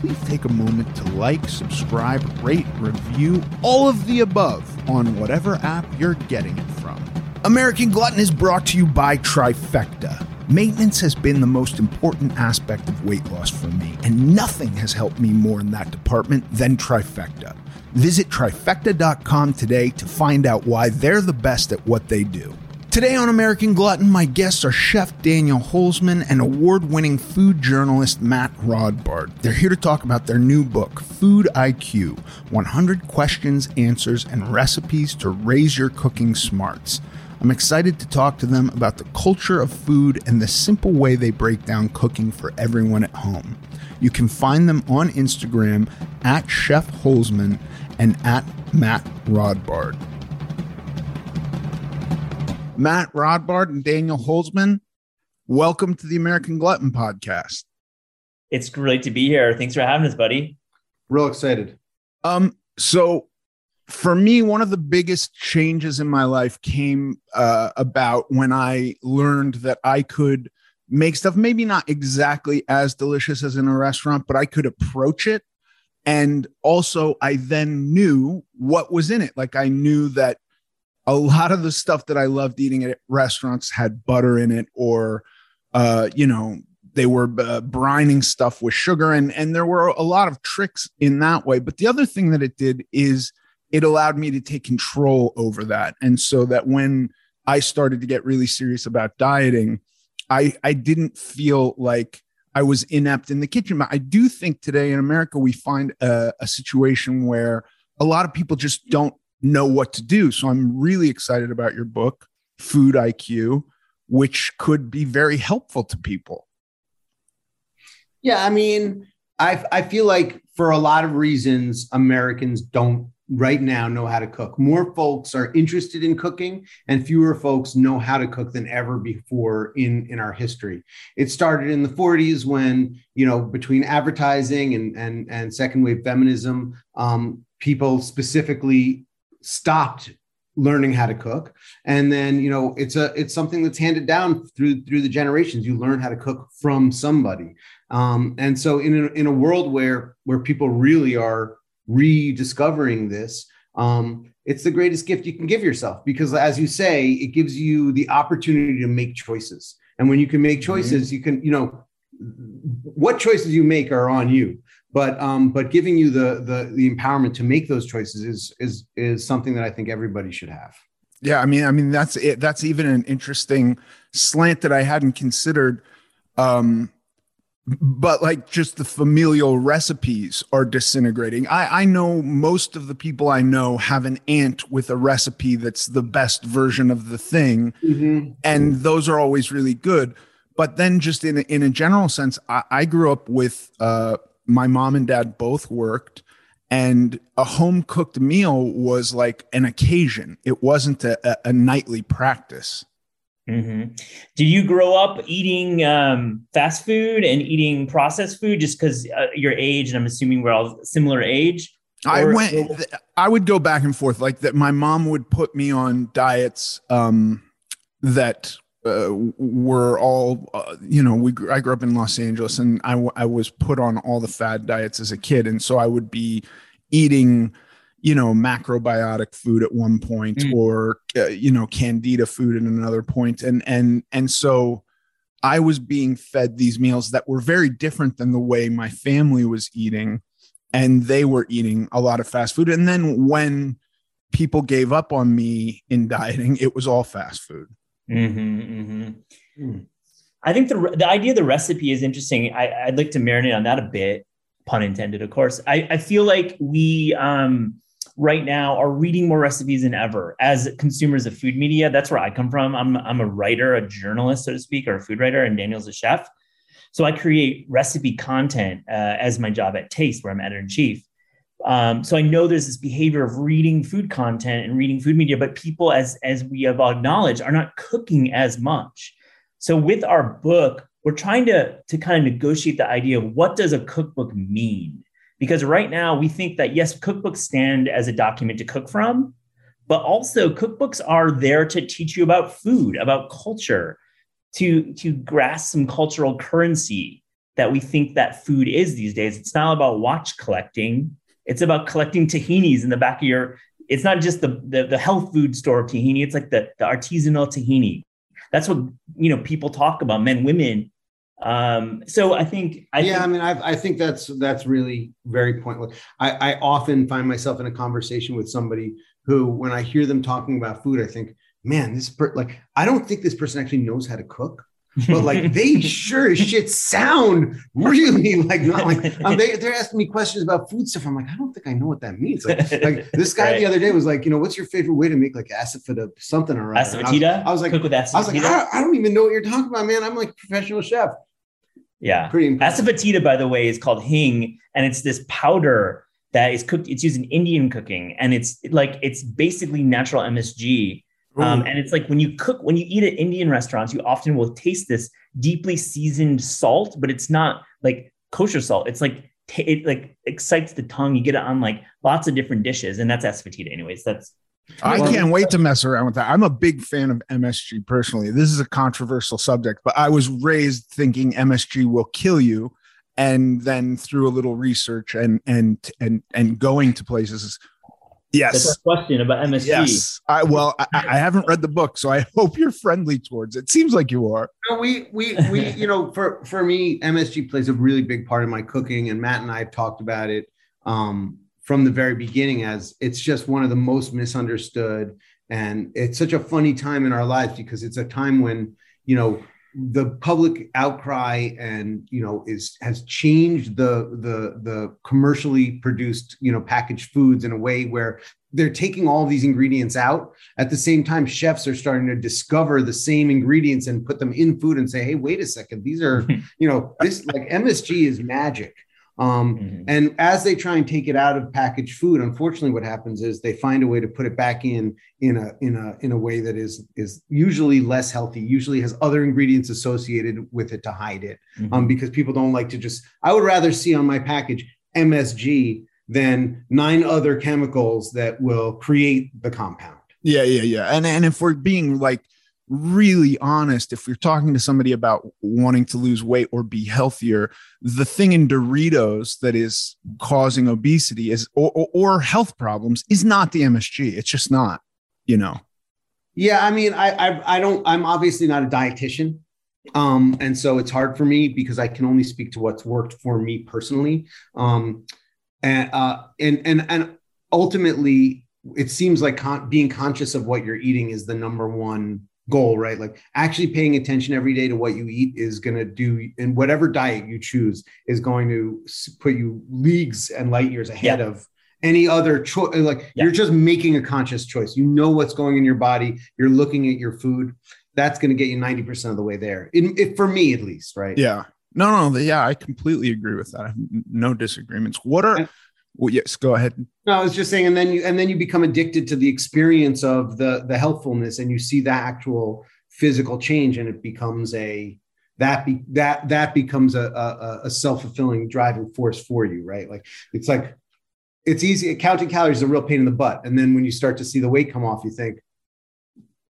please take a moment to like, subscribe, rate, review, all of the above on whatever app you're getting it from. American Glutton is brought to you by Trifecta. Maintenance has been the most important aspect of weight loss for me, and nothing has helped me more in that department than Trifecta. Visit trifecta.com today to find out why they're the best at what they do. Today on American Glutton, my guests are Chef Daniel Holzman and award winning food journalist Matt Rodbard. They're here to talk about their new book, Food IQ 100 Questions, Answers, and Recipes to Raise Your Cooking Smarts. I'm excited to talk to them about the culture of food and the simple way they break down cooking for everyone at home. You can find them on Instagram at Chef Holzman and at Matt Rodbard. Matt Rodbard and Daniel Holzman, welcome to the American Glutton podcast. It's great to be here. Thanks for having us, buddy. Real excited. Um, so for me, one of the biggest changes in my life came uh, about when I learned that I could make stuff maybe not exactly as delicious as in a restaurant, but I could approach it. And also, I then knew what was in it. Like, I knew that a lot of the stuff that I loved eating at restaurants had butter in it, or, uh, you know, they were uh, brining stuff with sugar. And, and there were a lot of tricks in that way. But the other thing that it did is it allowed me to take control over that. And so that when I started to get really serious about dieting, I, I didn't feel like I was inept in the kitchen. But I do think today in America, we find a, a situation where a lot of people just don't know what to do. So I'm really excited about your book, Food IQ, which could be very helpful to people. Yeah, I mean, I I feel like for a lot of reasons, Americans don't right now know how to cook. More folks are interested in cooking, and fewer folks know how to cook than ever before in in our history. It started in the 40s when you know between advertising and and and second wave feminism, um, people specifically stopped learning how to cook. And then you know it's a it's something that's handed down through through the generations. You learn how to cook from somebody. Um, and so in a, in a world where where people really are rediscovering this um, it's the greatest gift you can give yourself because as you say it gives you the opportunity to make choices. And when you can make choices mm-hmm. you can you know what choices you make are on you but um, but giving you the, the the empowerment to make those choices is is is something that i think everybody should have yeah i mean i mean that's it that's even an interesting slant that i hadn't considered um but like just the familial recipes are disintegrating. I, I know most of the people I know have an aunt with a recipe that's the best version of the thing, mm-hmm. and those are always really good. But then, just in a, in a general sense, I, I grew up with uh, my mom and dad both worked, and a home cooked meal was like an occasion. It wasn't a, a nightly practice. Mm-hmm. Did you grow up eating um, fast food and eating processed food just because uh, your age? And I'm assuming we're all similar age. Or- I went. I would go back and forth like that. My mom would put me on diets um, that uh, were all uh, you know. We I grew up in Los Angeles, and I, I was put on all the fad diets as a kid, and so I would be eating you know macrobiotic food at one point mm. or uh, you know candida food at another point and and and so i was being fed these meals that were very different than the way my family was eating and they were eating a lot of fast food and then when people gave up on me in dieting it was all fast food mm-hmm, mm-hmm. Mm. i think the the idea of the recipe is interesting I, i'd like to marinate on that a bit pun intended of course i, I feel like we um right now are reading more recipes than ever as consumers of food media. That's where I come from. I'm, I'm a writer, a journalist, so to speak, or a food writer, and Daniel's a chef. So I create recipe content uh, as my job at Taste, where I'm editor in chief. Um, so I know there's this behavior of reading food content and reading food media, but people, as as we have acknowledged, are not cooking as much. So with our book, we're trying to to kind of negotiate the idea of what does a cookbook mean because right now we think that yes, cookbooks stand as a document to cook from, but also cookbooks are there to teach you about food, about culture, to, to grasp some cultural currency that we think that food is these days. It's not about watch collecting. It's about collecting tahinis in the back of your, it's not just the, the, the health food store tahini, it's like the, the artisanal tahini. That's what, you know, people talk about, men, women, um, so I think, I yeah, think, I mean, I, I think that's, that's really very pointless. I, I often find myself in a conversation with somebody who, when I hear them talking about food, I think, man, this per- like, I don't think this person actually knows how to cook. But like they sure as shit sound really like not like um, they, they're asking me questions about food stuff. I'm like, I don't think I know what that means. Like, like this guy right. the other day was like, you know, what's your favorite way to make like asafoetida something or other? I, I was like, cook with asafoetida? I was like, I don't, I don't even know what you're talking about, man. I'm like professional chef. Yeah. Pretty Asafoetida, by the way, is called hing, and it's this powder that is cooked. It's used in Indian cooking, and it's like it's basically natural MSG. Um, and it's like when you cook, when you eat at Indian restaurants, you often will taste this deeply seasoned salt, but it's not like kosher salt. It's like it like excites the tongue. You get it on like lots of different dishes, and that's asafoetida. Anyways, that's I can't wait to mess around with that. I'm a big fan of MSG personally. This is a controversial subject, but I was raised thinking MSG will kill you. And then through a little research and and and and going to places, yes. That's a question about MSG. Yes. I well, I, I, haven't read the book, so I hope you're friendly towards it. Seems like you are. we we we you know for for me, MSG plays a really big part in my cooking, and Matt and I have talked about it. Um, from the very beginning as it's just one of the most misunderstood and it's such a funny time in our lives because it's a time when you know the public outcry and you know is has changed the the the commercially produced you know packaged foods in a way where they're taking all these ingredients out. At the same time chefs are starting to discover the same ingredients and put them in food and say hey wait a second. These are you know this like msg is magic um, mm-hmm. And as they try and take it out of packaged food, unfortunately, what happens is they find a way to put it back in in a in a in a way that is is usually less healthy. Usually has other ingredients associated with it to hide it, mm-hmm. um, because people don't like to just. I would rather see on my package MSG than nine other chemicals that will create the compound. Yeah, yeah, yeah. And and if we're being like really honest, if you're talking to somebody about wanting to lose weight or be healthier, the thing in Doritos that is causing obesity is or, or, or health problems is not the MSG. It's just not, you know. Yeah, I mean, I, I I don't. I'm obviously not a dietitian, um, and so it's hard for me because I can only speak to what's worked for me personally. Um, and uh, and and and ultimately, it seems like con- being conscious of what you're eating is the number one goal, right? Like actually paying attention every day to what you eat is going to do, and whatever diet you choose is going to put you leagues and light years ahead Yeah. of any other choice. Uh, like Yeah. you're just making a conscious choice. You know what's going in your body. You're looking at your food. That's going to get you 90% of the way there. In, if, for me, at least, right? Yeah. No, no, yeah, I completely agree with that. I have no disagreements. What are And- well, yes, go ahead. No, I was just saying, and then you and then you become addicted to the experience of the the healthfulness, and you see the actual physical change, and it becomes a that be that that becomes a a, a self fulfilling driving force for you, right? Like it's like it's easy. Counting calories is a real pain in the butt, and then when you start to see the weight come off, you think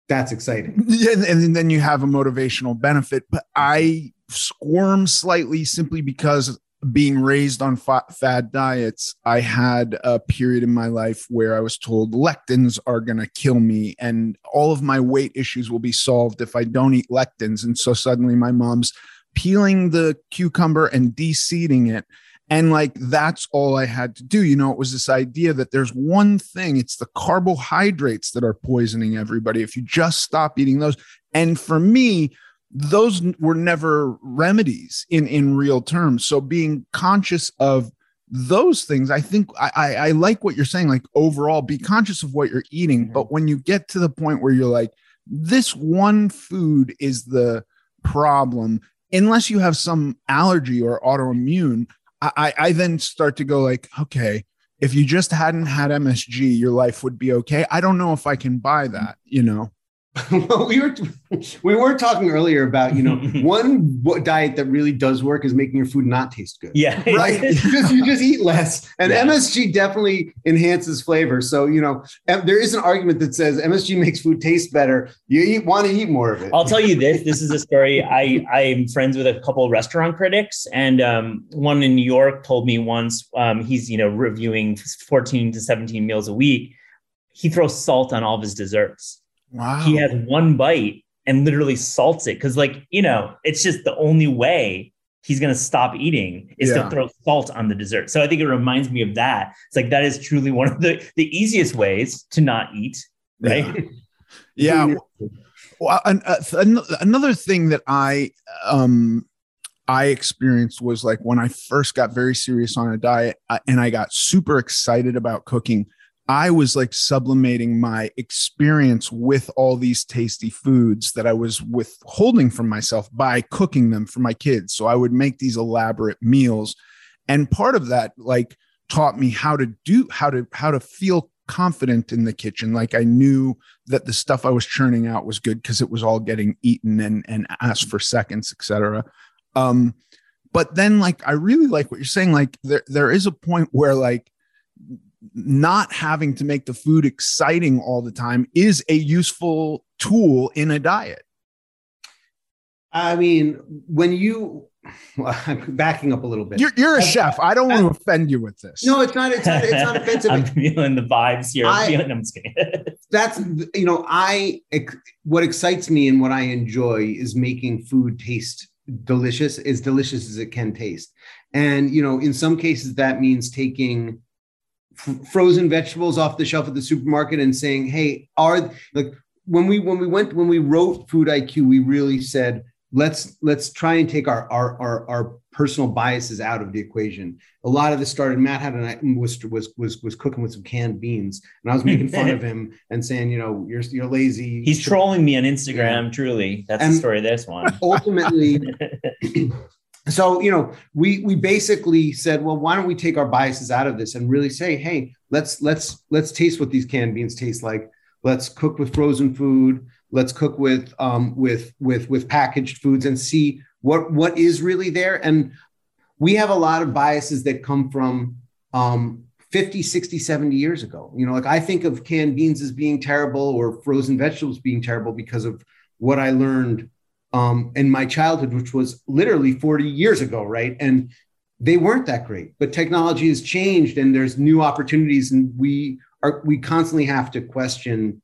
that's exciting. Yeah, and then you have a motivational benefit. But I squirm slightly simply because being raised on fa- fad diets, I had a period in my life where I was told lectins are going to kill me and all of my weight issues will be solved if I don't eat lectins. And so suddenly my mom's peeling the cucumber and de-seeding it. And like that's all I had to do. You know, it was this idea that there's one thing, it's the carbohydrates that are poisoning everybody. If you just stop eating those. And for me, those were never remedies in in real terms. So being conscious of those things, I think I, I, I like what you're saying. Like overall, be conscious of what you're eating. Mhm. But when you get to the point where you're like, this one food is the problem, unless you have some allergy or autoimmune, I, I, I then start to go like, okay, if you just hadn't had MSG, your life would be okay. I don't know if I can buy that, you know. well, we were we were talking earlier about you know one diet that really does work is making your food not taste good. Yeah. right? because you just eat less, and Yeah. MSG definitely enhances flavor. So you know, there is an argument that says MSG makes food taste better. You eat want to eat more of it. I'll tell you this. This is a story. I I'm friends with a couple of restaurant critics, and um, one in New York told me once um, he's you know reviewing 14 to 17 meals a week. He throws salt on all of his desserts. Wow. He has one bite and literally salts it because, like you know, it's just the only way he's going to stop eating is Yeah. to throw salt on the dessert. So I think it reminds me of that. It's like that is truly one of the the easiest ways to not eat. Right. yeah. Well, an, uh, an- another thing that I um I experienced was like when I first got very serious on a diet and I got super excited about cooking. I was like sublimating my experience with all these tasty foods that I was withholding from myself by cooking them for my kids. So I would make these elaborate meals, and part of that like taught me how to do how to how to feel confident in the kitchen. Like I knew that the stuff I was churning out was good because it was all getting eaten and and asked for seconds, etc. Um, but then like I really like what you're saying. Like there there is a point where like not having to make the food exciting all the time is a useful tool in a diet. I mean, when you well, I'm backing up a little bit. You're you're a I- chef. I don't want to offend you with this. no, it's not. It's not. It's not offensive. I'm feeling the vibes here. I'm feeling, I'm just kidding. that's you know i what excites me and what i enjoy is making food taste delicious as delicious as it can taste and you know in some cases that means taking f- frozen vegetables off the shelf at the supermarket and saying hey are like when we when we went when we wrote food iq we really said let's let's try and take our our our, our personal biases out of the equation a lot of this started matt had an was was was was cooking with some canned beans and i was making fun of him and saying you know you're you're lazy He's trolling me on Instagram. Truly, that's And- the story of this one. ultimately so you know we we basically said well why don't we take our biases out of this and really say hey let's let's let's taste what these canned beans taste like. Let's cook with frozen food. Let's cook with um with with with packaged foods and see what what is really there. And we have a lot of biases that come from um 50 60 70 years ago. You know like i think of canned beans as being terrible or frozen vegetables being terrible because of what i learned um, in my childhood, which was literally 40 years ago, right? And they weren't that great. But technology has changed, and there's new opportunities, and we are we constantly have to question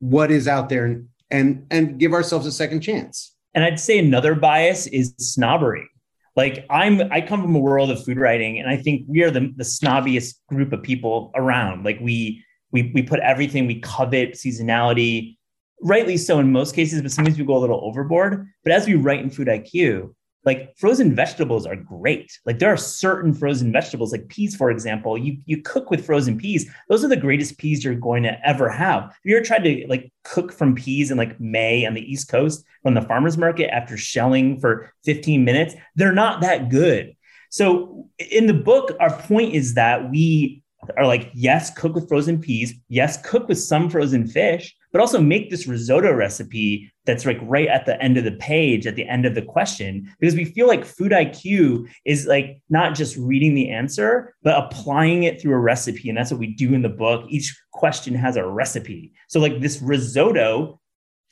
what is out there and and, and give ourselves a second chance. and I'd say another bias is snobbery. Like I'm, I come from a world of food writing, and I think we are the, the snobbiest group of people around. Like we, we, we put everything we covet seasonality. Rightly so in most cases, but sometimes we go a little overboard. But as we write in Food IQ, like frozen vegetables are great. Like there are certain frozen vegetables, like peas, for example. You you cook with frozen peas; those are the greatest peas you're going to ever have. Have you ever tried to like cook from peas in like May on the East Coast from the farmers market after shelling for 15 minutes? They're not that good. So in the book, our point is that we are like, yes, cook with frozen peas. Yes, cook with some frozen fish, but also make this risotto recipe that's like right at the end of the page, at the end of the question, because we feel like food IQ is like not just reading the answer, but applying it through a recipe. And that's what we do in the book. Each question has a recipe. So, like this risotto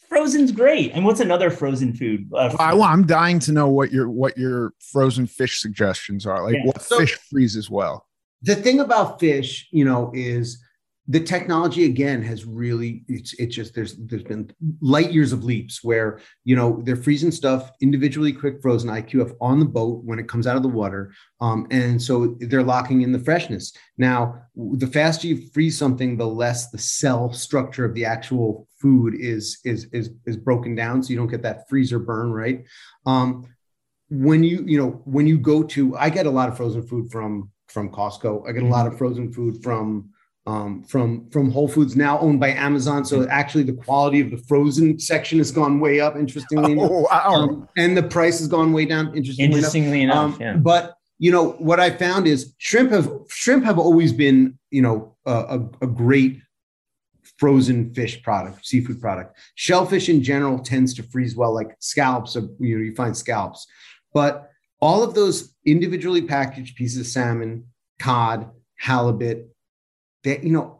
frozen's great. And what's another frozen food? Uh, I, am dying to know what your what your frozen fish suggestions are. Like yeah. what so, fish freezes well the thing about fish, you know, is the technology again has really it's it's just there's there's been light years of leaps where you know they're freezing stuff individually quick frozen IQF on the boat when it comes out of the water um, and so they're locking in the freshness now the faster you freeze something the less the cell structure of the actual food is is is is broken down so you don't get that freezer burn right um, when you you know when you go to I get a lot of frozen food from from Costco. I get a lot of mm-hmm. frozen food from um, from from Whole Foods now owned by Amazon. So mm-hmm. actually, the quality of the frozen section has gone way up. Interestingly, oh, wow. um, and the price has gone way down. Interestingly, interestingly enough, enough um, yeah. but you know what I found is shrimp have shrimp have always been you know a, a great frozen fish product, seafood product. Shellfish in general tends to freeze well, like scallops. Of, you know, you find scallops, but all of those individually packaged pieces of salmon, cod, halibut, that you know,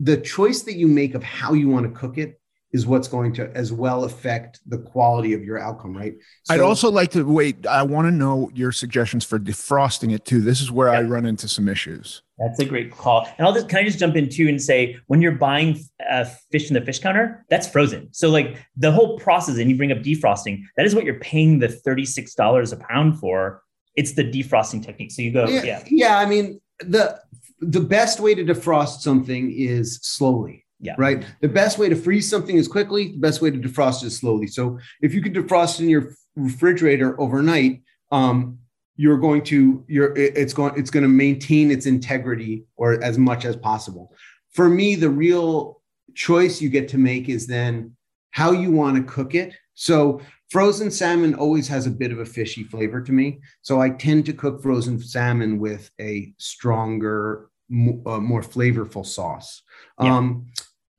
the choice that you make of how you want to cook it is what's going to as well affect the quality of your outcome, right? So, I'd also like to wait. I want to know your suggestions for defrosting it too. This is where yeah. I run into some issues. That's a great call. And I'll just can I just jump in too and say when you're buying uh, fish in the fish counter, that's frozen. So like the whole process, and you bring up defrosting, that is what you're paying the thirty six dollars a pound for. It's the defrosting technique. So you go, yeah, yeah, yeah. I mean the the best way to defrost something is slowly. Yeah. Right. The best way to freeze something is quickly. The best way to defrost is slowly. So if you could defrost in your refrigerator overnight, um, you're going to you're it's going it's going to maintain its integrity or as much as possible for me the real choice you get to make is then how you want to cook it so frozen salmon always has a bit of a fishy flavor to me so i tend to cook frozen salmon with a stronger uh, more flavorful sauce yeah. um,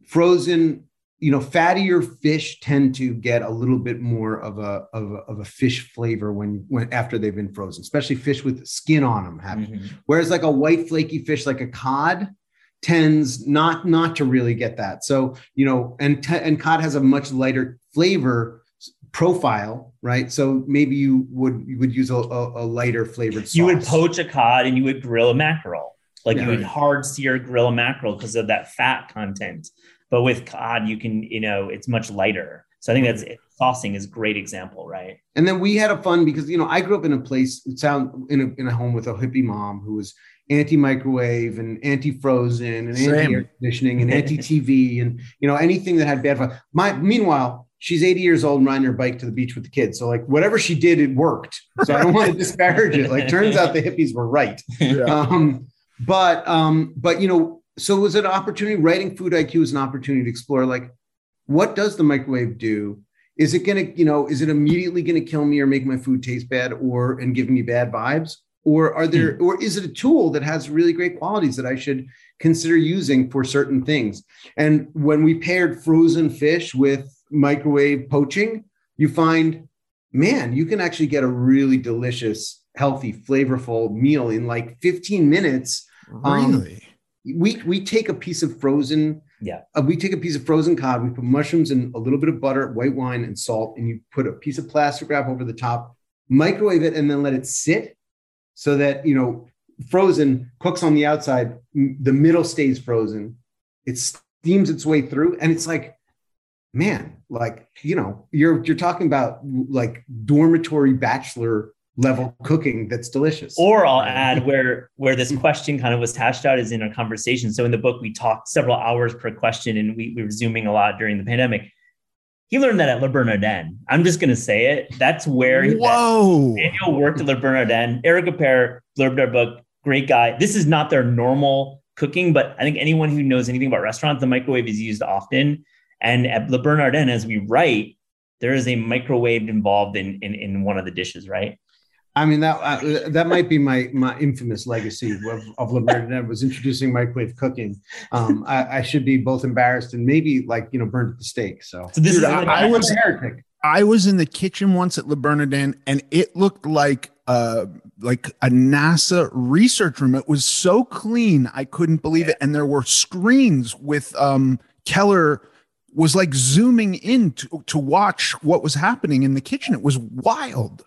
frozen you know, fattier fish tend to get a little bit more of a of a, of a fish flavor when when after they've been frozen, especially fish with skin on them. Have mm-hmm. whereas like a white flaky fish like a cod tends not not to really get that. So you know, and t- and cod has a much lighter flavor profile, right? So maybe you would you would use a, a, a lighter flavored. Sauce. You would poach a cod and you would grill a mackerel. Like yeah, you would right. hard sear grill a mackerel because of that fat content. But with cod, you can, you know, it's much lighter. So I think that's saucing is a great example, right? And then we had a fun because you know I grew up in a place sound in a in a home with a hippie mom who was anti microwave and anti frozen and anti air conditioning and anti TV and you know anything that had bad. My meanwhile, she's 80 years old and riding her bike to the beach with the kids. So like whatever she did, it worked. So I don't want to disparage it. Like turns out the hippies were right. Yeah. Um, but um, but you know so was it was an opportunity writing food iq is an opportunity to explore like what does the microwave do is it going to you know is it immediately going to kill me or make my food taste bad or and give me bad vibes or are there mm. or is it a tool that has really great qualities that i should consider using for certain things and when we paired frozen fish with microwave poaching you find man you can actually get a really delicious healthy flavorful meal in like 15 minutes. Um, really? um, we we take a piece of frozen yeah. uh, we take a piece of frozen cod we put mushrooms and a little bit of butter white wine and salt and you put a piece of plastic wrap over the top microwave it and then let it sit so that you know frozen cooks on the outside the middle stays frozen. It steams its way through and it's like man like you know you're you're talking about like dormitory bachelor level cooking that's delicious. Or I'll add where where this question kind of was hashed out is in a conversation. So in the book we talked several hours per question and we, we were zooming a lot during the pandemic. He learned that at Le Bernardin. I'm just gonna say it. That's where Whoa. Daniel worked at Le Bernardin. Eric Ripert blurbed their book. Great guy. This is not their normal cooking, but I think anyone who knows anything about restaurants, the microwave is used often. And at Le Bernardin, as we write, there is a microwave involved in, in in one of the dishes, right? I mean that uh, that might be my my infamous legacy of, of Le Bernardin was introducing microwave cooking. Um, I, I, should be both embarrassed and maybe like you know burned at the stake. So, so this Dude, is I, I was heretic. I was in the kitchen once at Le Bernardin, and it looked like uh like a NASA research room. It was so clean, I couldn't believe it. And there were screens with um Keller was like zooming in to, to watch what was happening in the kitchen. It was wild.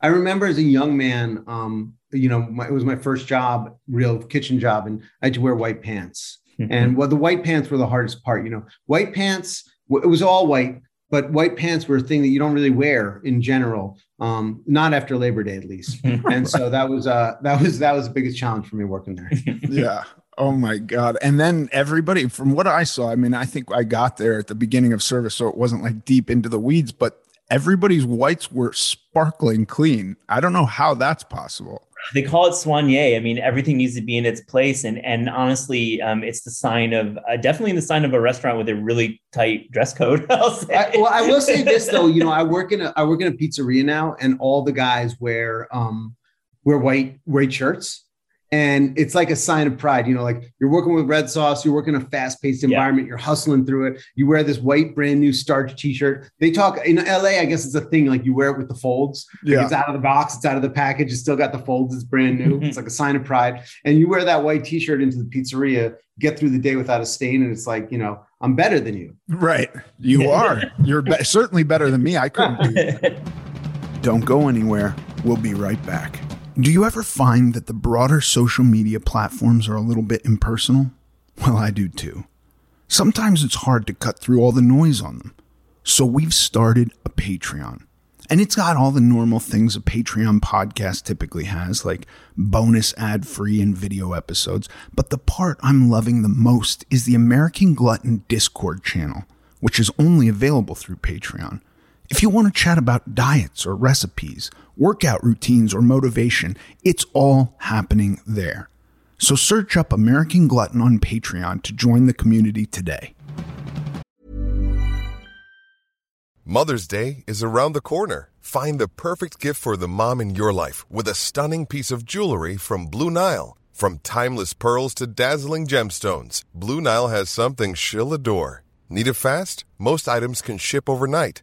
I remember as a young man, um, you know, my, it was my first job, real kitchen job, and I had to wear white pants. Mm-hmm. And well, the white pants were the hardest part. You know, white pants. It was all white, but white pants were a thing that you don't really wear in general. Um, not after Labor Day, at least. and so that was uh, that was that was the biggest challenge for me working there. yeah. Oh my God. And then everybody, from what I saw, I mean, I think I got there at the beginning of service, so it wasn't like deep into the weeds, but everybody's whites were sparkling clean. I don't know how that's possible. They call it soigné. I mean, everything needs to be in its place, and and honestly, um, it's the sign of uh, definitely the sign of a restaurant with a really tight dress code. I, well, I will say this though, you know, I work in a I work in a pizzeria now, and all the guys wear um wear white white shirts and it's like a sign of pride you know like you're working with red sauce you're working in a fast-paced environment yeah. you're hustling through it you wear this white brand new starch t-shirt. They talk in la i guess it's a thing like you wear it with the folds. Yeah. Like it's out of the box it's out of the package it's still got the folds it's brand new. Mm-hmm. It's like a sign of pride. And you wear that white t-shirt into the pizzeria get through the day without a stain and it's like you know i'm better than you. Right. You are. You're be- certainly better than me. I couldn't don't go anywhere. We'll be right back do you ever find that the broader social media platforms are a little bit impersonal? Well, I do too. Sometimes it's hard to cut through all the noise on them. So we've started a Patreon. And it's got all the normal things a Patreon podcast typically has, like bonus ad free and video episodes. But the part I'm loving the most is the American Glutton Discord channel, which is only available through Patreon. If you want to chat about diets or recipes, workout routines, or motivation, it's all happening there. So search up American Glutton on Patreon to join the community today. Mother's Day is around the corner. Find the perfect gift for the mom in your life with a stunning piece of jewelry from Blue Nile. From timeless pearls to dazzling gemstones, Blue Nile has something she'll adore. Need it fast? Most items can ship overnight.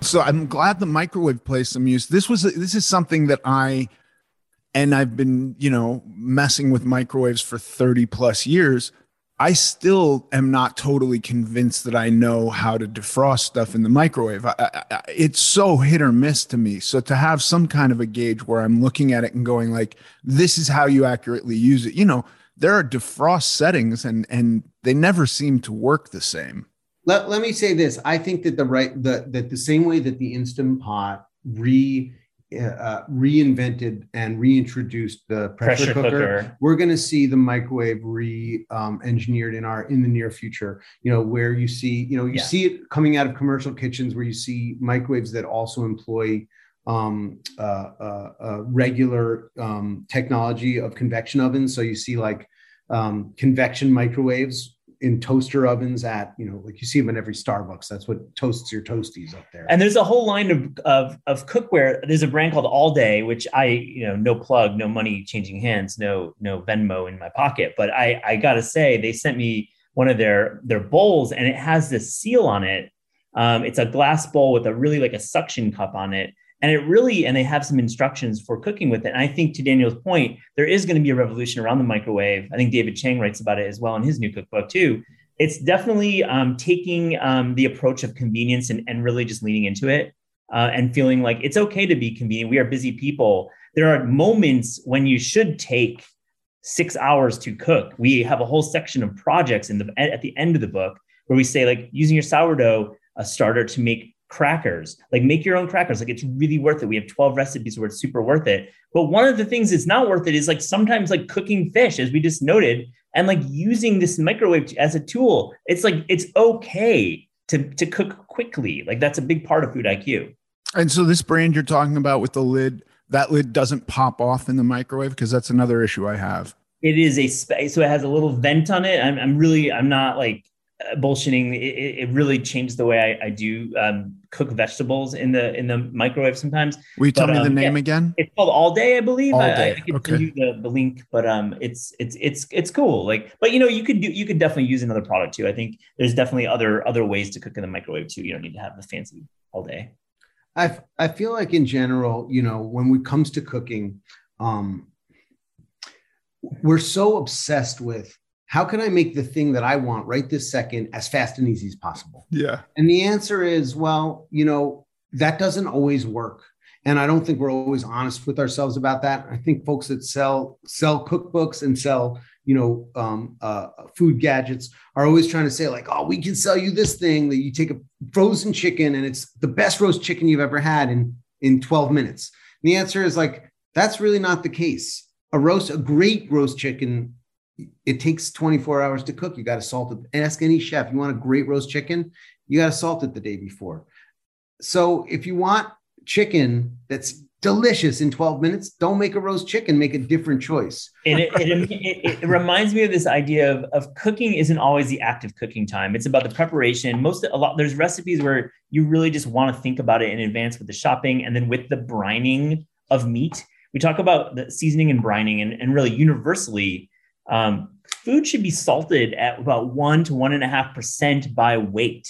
So I'm glad the microwave plays some use. This was this is something that I and I've been, you know, messing with microwaves for 30 plus years. I still am not totally convinced that I know how to defrost stuff in the microwave. I, I, it's so hit or miss to me. So to have some kind of a gauge where I'm looking at it and going like, this is how you accurately use it. You know, there are defrost settings and and they never seem to work the same let, let me say this i think that the right the that the same way that the instant pot re uh, reinvented and reintroduced the pressure, pressure cooker. cooker. We're going to see the microwave re-engineered um, in our in the near future. You know, where you see, you know, you yeah. see it coming out of commercial kitchens where you see microwaves that also employ um, uh, uh, uh, regular um, technology of convection ovens. So you see like um, convection microwaves in toaster ovens at you know like you see them in every starbucks. That's what toasts your toasties up there. And there's a whole line of, of of cookware. There's a brand called all day which i you know no plug no money changing hands no no venmo in my pocket. But i i gotta say they sent me one of their their bowls and it has this seal on it. Um, it's a glass bowl with a really like a suction cup on it and it really, and they have some instructions for cooking with it. And I think to Daniel's point, there is going to be a revolution around the microwave. I think David Chang writes about it as well in his new cookbook too. It's definitely um, taking um, the approach of convenience and, and really just leaning into it uh, and feeling like it's okay to be convenient. We are busy people. There are moments when you should take six hours to cook. We have a whole section of projects in the at the end of the book where we say like using your sourdough a starter to make crackers. Like make your own crackers. Like it's really worth it. We have 12 recipes where it's super worth it. But one of the things that's not worth it is like sometimes like cooking fish as we just noted and like using this microwave as a tool it's like it's okay to to cook quickly. Like that's a big part of food iq and so this brand you're talking about with the lid that lid doesn't pop off in the microwave? Because that's another issue i have. It is a space so it has a little vent on it. I'm, I'm really i'm not like uh, bullshitting. It, it, really changed the way I, I do um, cook vegetables in the in the microwave sometimes. Will you tell me um, the name yeah, again? It's called All Day, I believe. All Day. I, I can okay. send you the, the link, but um, it's it's it's it's cool. Like, but you know, you could do you could definitely use another product too. I think there's definitely other other ways to cook in the microwave too. You don't need to have the fancy All Day. I I feel like in general, you know, when it comes to cooking, um, we're so obsessed with how can I make the thing that I want right this second as fast and easy as possible? Yeah. And the answer is, well, you know, that doesn't always work. And I don't think we're always honest with ourselves about that. I think folks that sell sell cookbooks and sell, you know, um, uh, food gadgets are always trying to say like, oh, we can sell you this thing that you take a frozen chicken and it's the best roast chicken you've ever had in in 12 minutes. And the answer is like, that's really not the case. A roast, a great roast chicken it takes 24 hours to cook. You got to salt it. Ask any chef. You want a great roast chicken? You got to salt it the day before. So if you want chicken that's delicious in 12 minutes, don't make a roast chicken. Make a different choice. and it, it, it, it, reminds me of this idea of, of cooking isn't always the active cooking time. It's about the preparation. Most a lot there's recipes where you really just want to think about it in advance with the shopping and then with the brining of meat. We talk about the seasoning and brining, and, and really universally um, food should be salted at about one to one and a half percent by weight.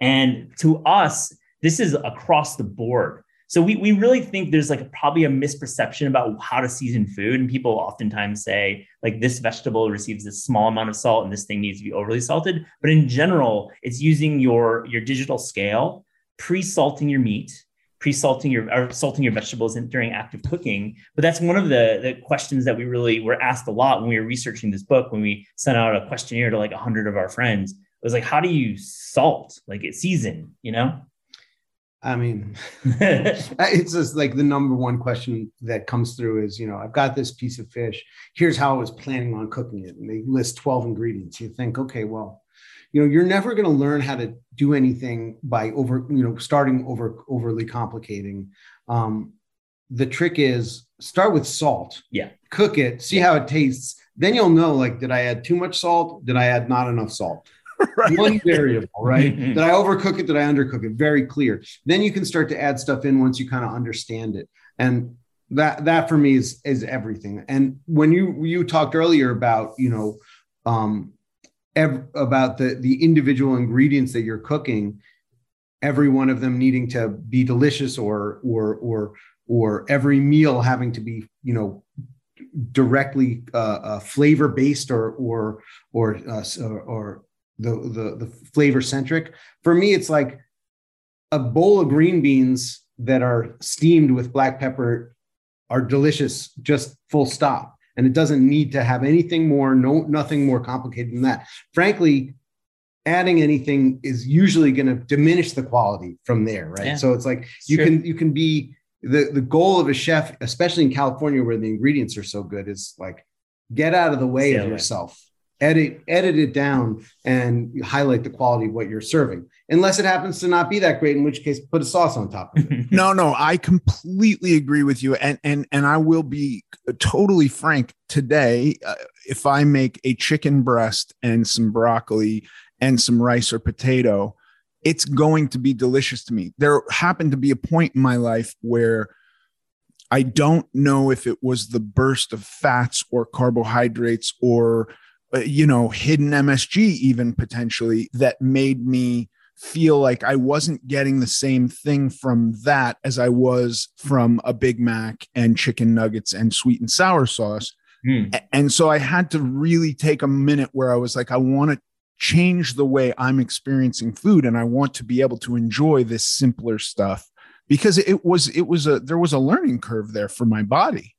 And to us, this is across the board. So we, we really think there's like probably a misperception about how to season food. And people oftentimes say like this vegetable receives this small amount of salt and this thing needs to be overly salted. But in general, it's using your, your digital scale, pre-salting your meat, pre-salting your or salting your vegetables in, during active cooking. But that's one of the, the questions that we really were asked a lot when we were researching this book, when we sent out a questionnaire to like a hundred of our friends. It was like, how do you salt? Like it's season, you know? I mean, it's just like the number one question that comes through is, you know, I've got this piece of fish. Here's how I was planning on cooking it. And they list 12 ingredients. You think, okay, well, you know you're never going to learn how to do anything by over you know starting over overly complicating. Um, the trick is start with salt. Yeah. Cook it see how it tastes. Then you'll know like did i add too much salt? Did i add not enough salt? Right. one variable right? Did i overcook it? Did i undercook it? Very clear. Then you can start to add stuff in once you kind of understand it. And that that for me is is everything. And when you you talked earlier about you know um ev- about the the individual ingredients that you're cooking every one of them needing to be delicious or or or or every meal having to be you know directly uh, uh, flavor based or or or uh, or the the the flavor centric for me it's like a bowl of green beans that are steamed with black pepper are delicious just full stop and it doesn't need to have anything more no nothing more complicated than that. Frankly adding anything is usually going to diminish the quality from there right? Yeah. so it's like it's you true. can you can be the the goal of a chef, especially in California where the ingredients are so good, is like get out of the way of yourself. Edit edit it down and highlight the quality of what you're serving unless it happens to not be that great in which case put a sauce on top of it. No no i completely agree with you and and and i will be totally frank today uh, if i make a chicken breast and some broccoli and some rice or potato it's going to be delicious to me. There happened to be a point in my life where I don't know if it was the burst of fats or carbohydrates or uh, you know, hidden MSG, even potentially, that made me feel like I wasn't getting the same thing from that as I was from a Big Mac and chicken nuggets and sweet and sour sauce. Mm. And so I had to really take a minute where I was like, I want to change the way I'm experiencing food and I want to be able to enjoy this simpler stuff because it was it was a there was a learning curve there for my body.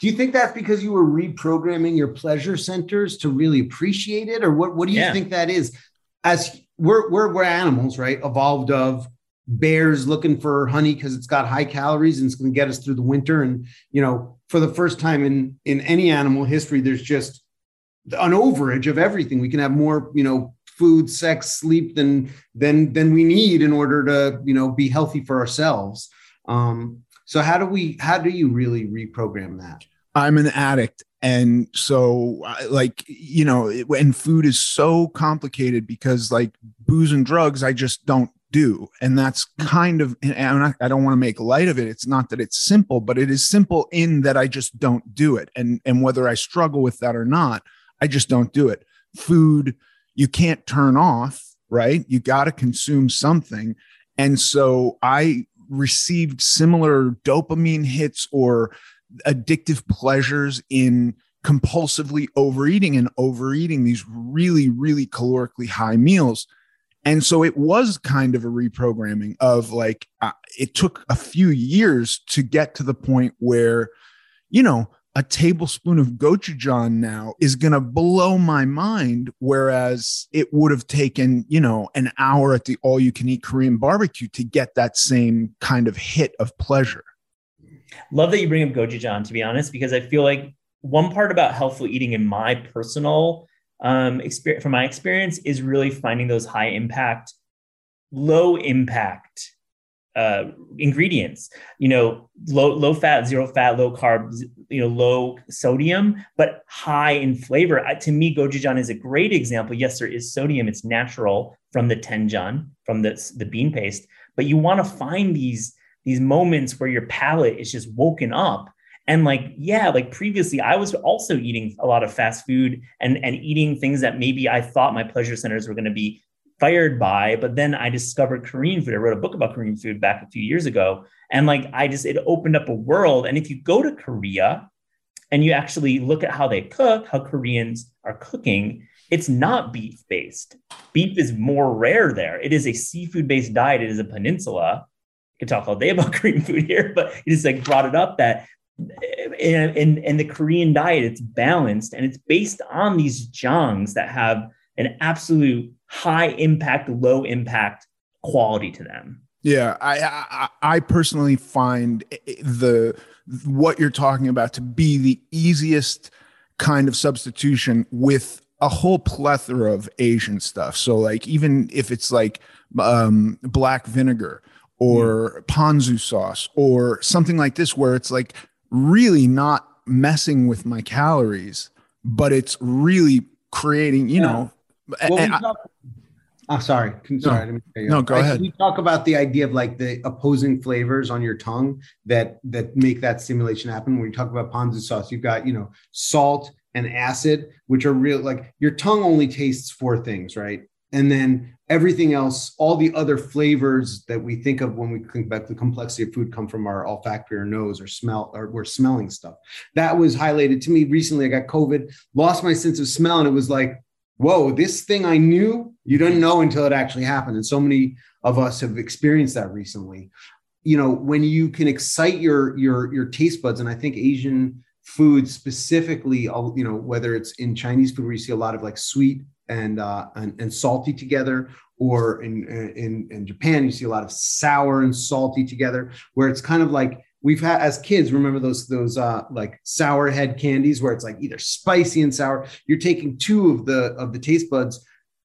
Do you think that's because you were reprogramming your pleasure centers to really appreciate it, or what? What do you yeah. think that is? As we're we're we're animals, right? Evolved of bears looking for honey because it's got high calories and it's going to get us through the winter. And you know, for the first time in in any animal history, there's just an overage of everything. We can have more, you know, food, sex, sleep than than than we need in order to you know be healthy for ourselves. Um, so how do we how do you really reprogram that? I'm an addict and so like you know and food is so complicated because like booze and drugs I just don't do. And that's mm. kind of not, i don't want to make light of it. It's not that it's simple but it is simple in that i just don't do it. And and whether i struggle with that or not i just don't do it. Food you can't turn off right? You got to consume something. And so i received similar dopamine hits or addictive pleasures in compulsively overeating and overeating these really, really calorically high meals. And so it was kind of a reprogramming of like, uh, it took a few years to get to the point where, you know, a tablespoon of gochujang now is going to blow my mind whereas it would have taken you know an hour at the all you can eat korean barbecue to get that same kind of hit of pleasure love that you bring up gochujang to be honest because i feel like one part about healthful eating in my personal um, experience from my experience is really finding those high impact low impact uh, ingredients. You know low low fat zero fat low carbs you know low sodium but high in flavor. To me gochujang is a great example. Yes there is sodium. It's natural from the doenjang from the, the bean paste but you want to find these these moments where your palate is just woken up and like yeah like previously i was also eating a lot of fast food and and eating things that maybe i thought my pleasure centers were going to be fired by. But then I discovered Korean food. I wrote a book about Korean food back a few years ago. And like I just, it opened up a world. And if you go to Korea and you actually look at how they cook, how Koreans are cooking, it's not beef based. Beef is more rare there. It is a seafood based diet. It is a peninsula. Could talk all day about Korean food here, but you just like brought it up that in, in, in the Korean diet, it's balanced and it's based on these jangs that have an absolute high impact, low impact quality to them. Yeah, I, I, I personally find the what you're talking about to be the easiest kind of substitution with a whole plethora of Asian stuff. So like even if it's like um, black vinegar or mm. ponzu sauce or something like this, where it's like really not messing with my calories, but it's really creating, you yeah. know, well, we talk, oh, sorry. Sorry. No, no go ahead. We talk about the idea of like the opposing flavors on your tongue that that make that stimulation happen. When you talk about ponzu sauce, you've got you know salt and acid, which are real. Like your tongue only tastes four things, right? And then everything else, all the other flavors that we think of when we think about the complexity of food come from our olfactory or nose or smell or we're smelling stuff. That was highlighted to me recently. I got COVID, lost my sense of smell, and it was like whoa, this thing I knew, you didn't know until it actually happened. And so many of us have experienced that recently. You know, when you can excite your your your taste buds, and I think Asian food specifically, you know, whether it's in Chinese food where you see a lot of like sweet and uh, and, and salty together, or in, in in Japan, you see a lot of sour and salty together, where it's kind of like we've had as kids. Remember those those uh, like sour head candies, where it's like either spicy and sour. You're taking two of the of the taste buds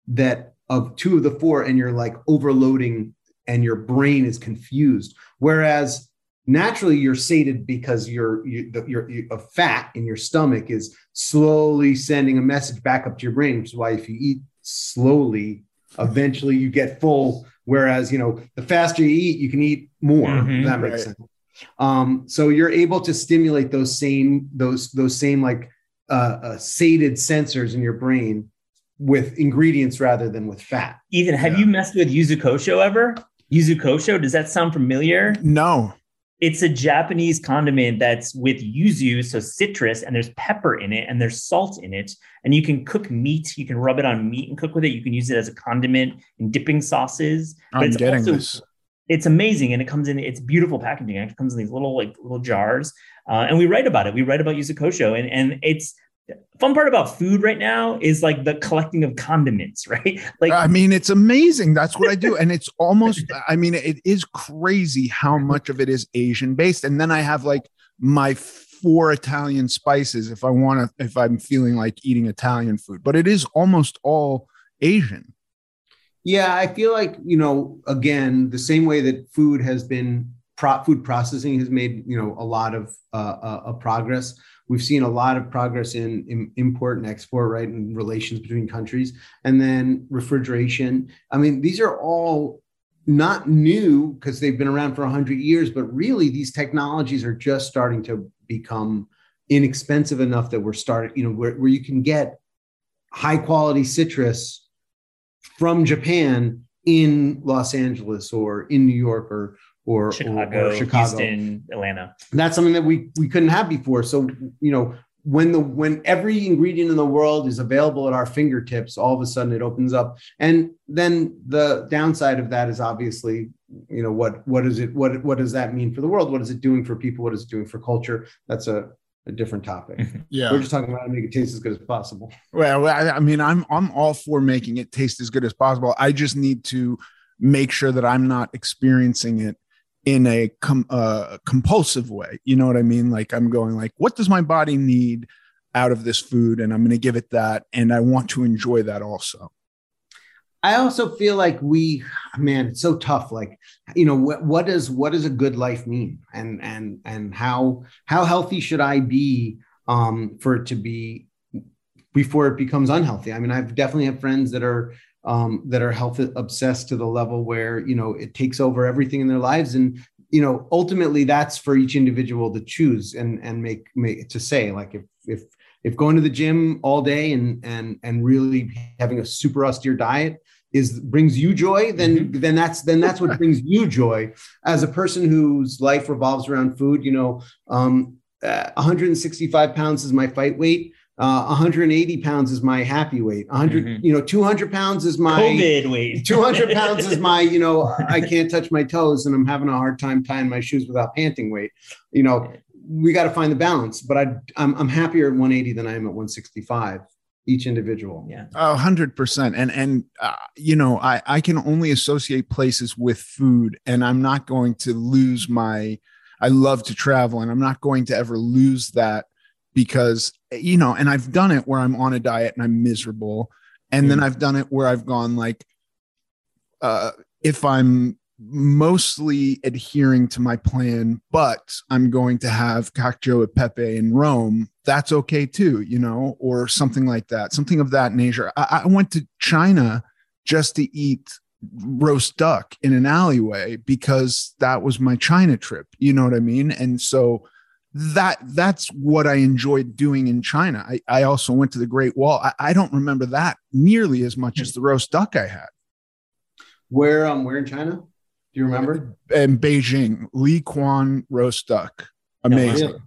that of two of the four, and you're like overloading, and your brain is confused. Whereas naturally you're sated because your you, the, your, your fat in your stomach is slowly sending a message back up to your brain which is why if you eat slowly eventually you get full. Whereas you know the faster you eat you can eat more mm-hmm, that makes right. sense. Um, so you're able to stimulate those same those those same like uh, uh, sated sensors in your brain with ingredients rather than with fat. Ethan have yeah. you messed with yuzu kosho ever? Yuzu kosho does that sound familiar? No it's a Japanese condiment that's with yuzu, so citrus, and there's pepper in it and there's salt in it. And you can cook meat. You can rub it on meat and cook with it. You can use it as a condiment in dipping sauces. But I'm it's getting also, this. It's amazing, and it comes in. It's beautiful packaging. It comes in these little like little jars, uh, and we write about it. We write about yuzu kosho, and and it's fun part about food right now is like the collecting of condiments, right? Like I mean, it's amazing. That's what I do. and it's almost, I mean, it is crazy how much of it is Asian based. And then I have like my four Italian spices if I want to, if I'm feeling like eating Italian food, but it is almost all Asian. Yeah, I feel like, you know, again, the same way that food has been pro- food processing has made, you know, a lot of uh, uh, progress We've seen a lot of progress in, in import and export, right, and relations between countries, and then refrigeration. I mean, these are all not new because they've been around for 100 years, but really these technologies are just starting to become inexpensive enough that we're starting, you know, where, where you can get high quality citrus from Japan in Los Angeles or in New York or or Chicago, or, Chicago, Houston, Atlanta. That's something that we we couldn't have before. So you know when the when every ingredient in the world is available at our fingertips, all of a sudden it opens up. And then the downside of that is obviously you know what what is it what what does that mean for the world? What is it doing for people? What is it doing for culture? That's a a different topic. Mm-hmm. Yeah, we're just talking about how to make it taste as good as possible. Well, I, I mean, I'm I'm all for making it taste as good as possible. I just need to make sure that I'm not experiencing it in a com- uh, compulsive way. You know what I mean? Like I'm going like, what does my body need out of this food, and I'm going to give it that, and I want to enjoy that also. I also feel like we, man, it's so tough. Like, you know, what, what does what does a good life mean, and and and how how healthy should I be um, for it to be before it becomes unhealthy? I mean, I've definitely have friends that are um, that are health obsessed to the level where you know it takes over everything in their lives. And you know ultimately that's for each individual to choose and and make make to say like if if if going to the gym all day and and and really having a super austere diet is brings you joy then mm-hmm. then that's then that's what brings you joy. As a person whose life revolves around food you know um, uh, 165 pounds is my fight weight uh, 180 pounds is my happy weight. 100 mm-hmm. you know 200 pounds is my covid weight. 200 pounds is my you know i can't touch my toes and i'm having a hard time tying my shoes without panting weight. You know we got to find the balance but I, I'm, I'm happier at 180 than i am at 165 each individual. Yeah. A hundred percent. And and uh, you know i i can only associate places with food and i'm not going to lose my i love to travel and i'm not going to ever lose that because you know and i've done it where i'm on a diet and i'm miserable. And mm. then i've done it where i've gone like uh if i'm mostly adhering to my plan but i'm going to have cacio e pepe in rome that's okay too you know or something like that something of that nature. I, I went to china just to eat roast duck in an alleyway because that was my china trip you know what i mean? And so that that's what I enjoyed doing in China. I, I also went to the Great Wall. I, I don't remember that nearly as much as the roast duck I had. Where um where in China? Do you remember? In Beijing, Li Qun roast duck. Amazing. Oh,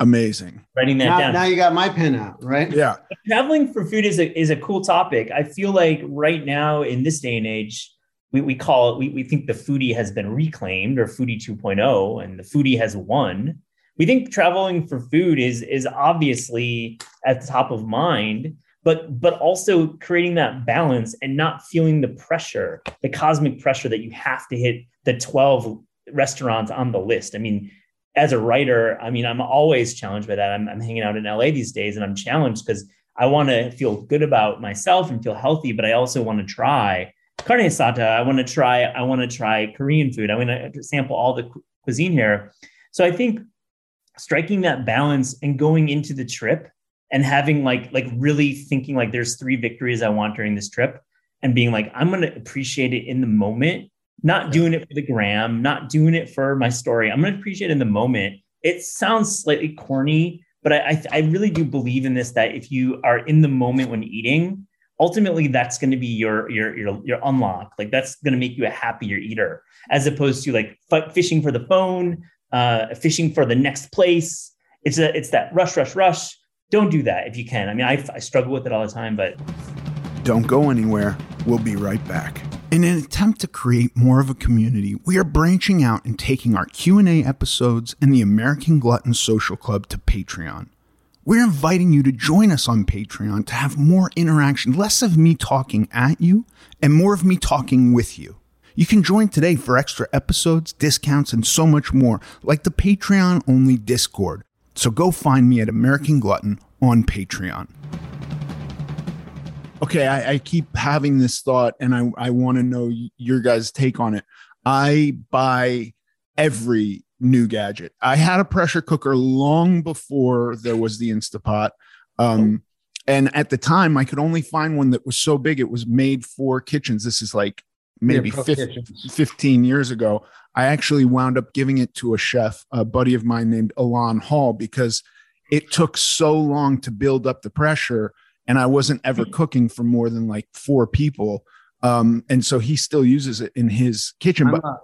Amazing. Writing that now, down. Now you got my pen out, right? Yeah. Traveling for food is a is a cool topic. I feel like right now in this day and age, we, we call it, we, we think the foodie has been reclaimed or foodie 2.0 and the foodie has won we think traveling for food is is obviously at the top of mind but but also creating that balance and not feeling the pressure, the cosmic pressure that you have to hit the 12 restaurants on the list. I mean, as a writer, I mean, I'm always challenged by that. I'm, I'm hanging out in LA these days and I'm challenged because I want to feel good about myself and feel healthy, but I also want to try carne asada. I want to try, I want to try Korean food. I want to sample all the cu- cuisine here. So I think striking that balance and going into the trip and having like like really thinking like there's three victories I want during this trip and being like I'm going to appreciate it in the moment, not doing it for the gram, not doing it for my story. I'm going to appreciate it in the moment. It sounds slightly corny, but I, I, I really do believe in this that if you are in the moment when eating, ultimately that's going to be your your your your unlock. Like that's going to make you a happier eater, as opposed to like f- fishing for the phone, uh, fishing for the next place. It's a it's that rush, rush, rush. Don't do that if you can. I mean, I, I struggle with it all the time, but Don't go anywhere. We'll be right back. In an attempt to create more of a community, we are branching out and taking our Q&A episodes and the American Glutton Social Club to Patreon. We're inviting you to join us on Patreon to have more interaction, less of me talking at you and more of me talking with you. You can join today for extra episodes, discounts, and so much more, like the Patreon only Discord. So go find me at American Glutton on Patreon. Okay, I, I keep having this thought, and I, I want to know your guys' take on it. I buy every new gadget. I had a pressure cooker long before there was the Instapot. Um, and at the time, I could only find one that was so big it was made for kitchens. This is like maybe Yeah, 15, 15 years ago. I actually wound up giving it to a chef, a buddy of mine named Alon Hall, because it took so long to build up the pressure and I wasn't ever cooking for more than like four people. Um, and so he still uses it in his kitchen. I'm But not-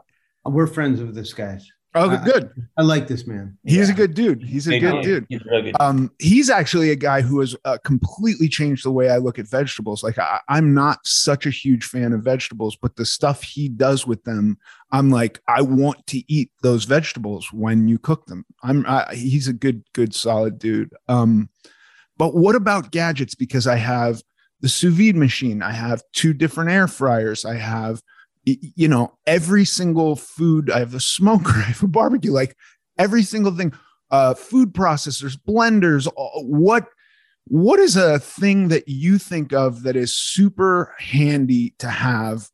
we're friends with this guy. Oh, I- good. I like this man. He's a good dude. He's a Big good dude. dude. He's real good. Um, he's actually a guy who has uh, completely changed the way I look at vegetables. Like I, I'm not such a huge fan of vegetables, but the stuff he does with them, I'm like, I want to eat those vegetables when you cook them. I'm, I, he's a good, good, solid dude. Um, but what about gadgets? Because I have the sous vide machine, I have two different air fryers, I have, y- you know, every single food. I have a smoker, I have a barbecue, like every single thing uh, food processors, blenders. What what is a thing that you think of that is super handy to have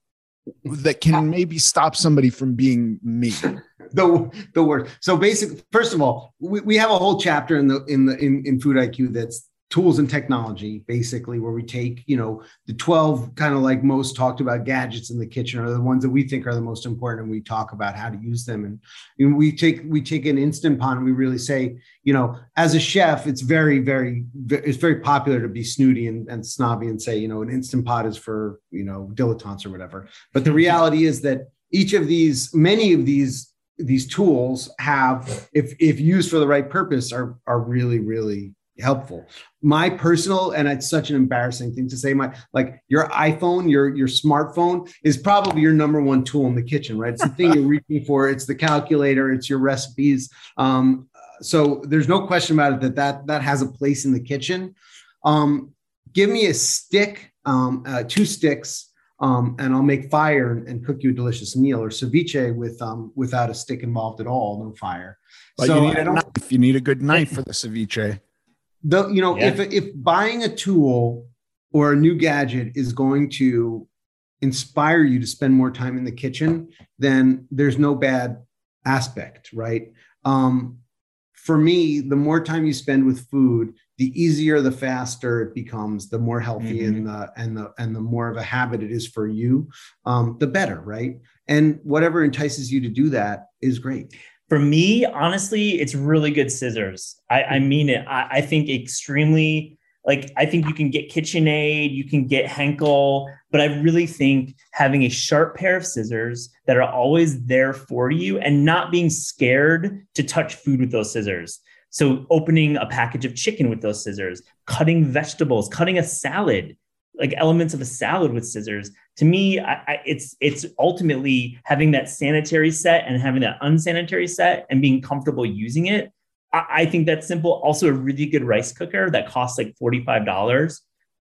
that can maybe stop somebody from being me? the the word. So basically, first of all, we, we have a whole chapter in the in the in, in Food IQ that's tools and technology, basically, where we take you know the twelve kind of like most talked about gadgets in the kitchen are the ones that we think are the most important, and we talk about how to use them. And, and we take we take an instant pot and we really say, you know, as a chef, it's very very it's very popular to be snooty and, and snobby and say, you know, an instant pot is for you know dilettantes or whatever. But the reality is that each of these, many of these these tools have if if used for the right purpose are are really really helpful my personal and it's such an embarrassing thing to say my like your iphone your your smartphone is probably your number one tool in the kitchen right it's the thing you're reaching for it's the calculator it's your recipes um so there's no question about it that that that has a place in the kitchen um give me a stick um uh, two sticks um, and I'll make fire and, cook you a delicious meal, or ceviche with um, without a stick involved at all, no fire. But so you need I a don't, knife. You need a good knife for the ceviche. The you know Yeah. if if buying a tool or a new gadget is going to inspire you to spend more time in the kitchen, then there's no bad aspect, right? Um, for me, the more time you spend with food, the easier, the faster it becomes, the more healthy and the and the and the more of a habit it is for you, um, the better, right? And whatever entices you to do that is great. For me, honestly, it's really good scissors. I, I mm. mean it. I, I think extremely like I think you can get KitchenAid, you can get Henkel, but I really think having a sharp pair of scissors that are always there for you and not being scared to touch food with those scissors. So opening a package of chicken with those scissors, cutting vegetables, cutting a salad, like elements of a salad with scissors. To me, I, I, it's it's ultimately having that sanitary set and having that unsanitary set and being comfortable using it. I, I think that's simple. Also, a really good rice cooker that costs like forty five dollars.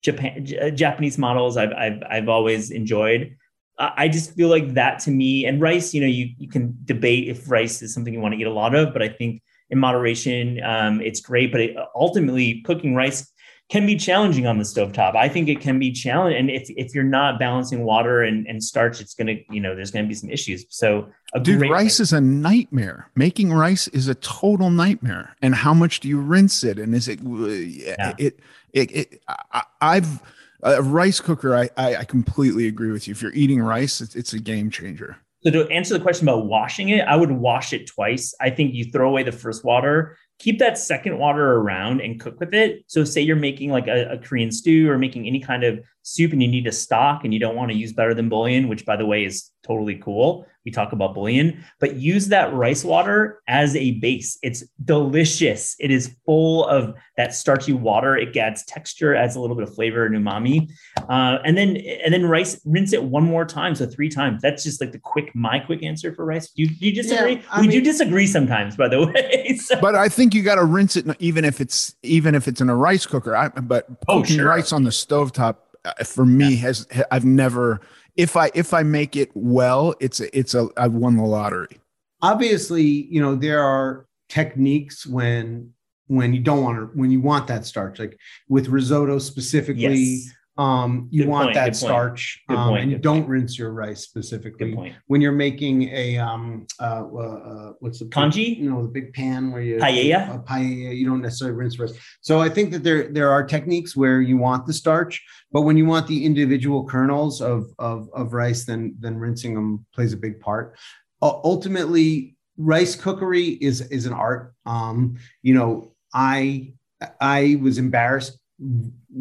Japan J- Japanese models I've I've I've always enjoyed. I just feel like that to me and rice, you know, you you can debate if rice is something you want to eat a lot of, but I think in moderation, um, it's great. But it, ultimately, cooking rice can be challenging on the stovetop. I think it can be challenging. And if, if you're not balancing water and, and starch, it's going to, you know, there's going to be some issues. So, dude, rice is a nightmare. Making rice is a total nightmare. And how much do you rinse it? And is it, yeah. it, it, it, I, I've, a rice cooker, I, I, I completely agree with you. If you're eating rice, it's, it's a game changer. So to answer the question about washing it, I would wash it twice. I think you throw away the first water keep that second water around and cook with it. So, say you're making like a, a, Korean stew or making any kind of soup and you need a stock and you don't want to use better than bouillon, which by the way is totally cool. We talk about bouillon, but use that rice water as a base. It's delicious. It is full of that starchy water. It adds texture, adds a little bit of flavor and umami. Uh, and then and then rice, rinse it one more time, so three times. That's just like the quick my quick answer for rice. Do you, do you disagree? Yeah, we mean, do disagree sometimes, by the way. so. But I think you got to rinse it, even if it's even if it's in a rice cooker. I, but oh, cooking sure. rice on the stovetop Uh, for me yeah. has I've never if I if I make it well, it's a, it's a I've won the lottery. Obviously, you know there are techniques when when you don't want to when you want that starch, like with risotto specifically. Yes. Um, you good want point, that starch, um, and you don't point. rinse your rice specifically. When you're making a um, uh, uh, uh what's the congee? You know, the big pan where you paella. A paella, you don't necessarily rinse rice. So I think that there there are techniques where you want the starch, but when you want the individual kernels of of, of rice, then then rinsing them plays a big part. Uh, ultimately, rice cookery is is an art. Um, you know, I I was embarrassed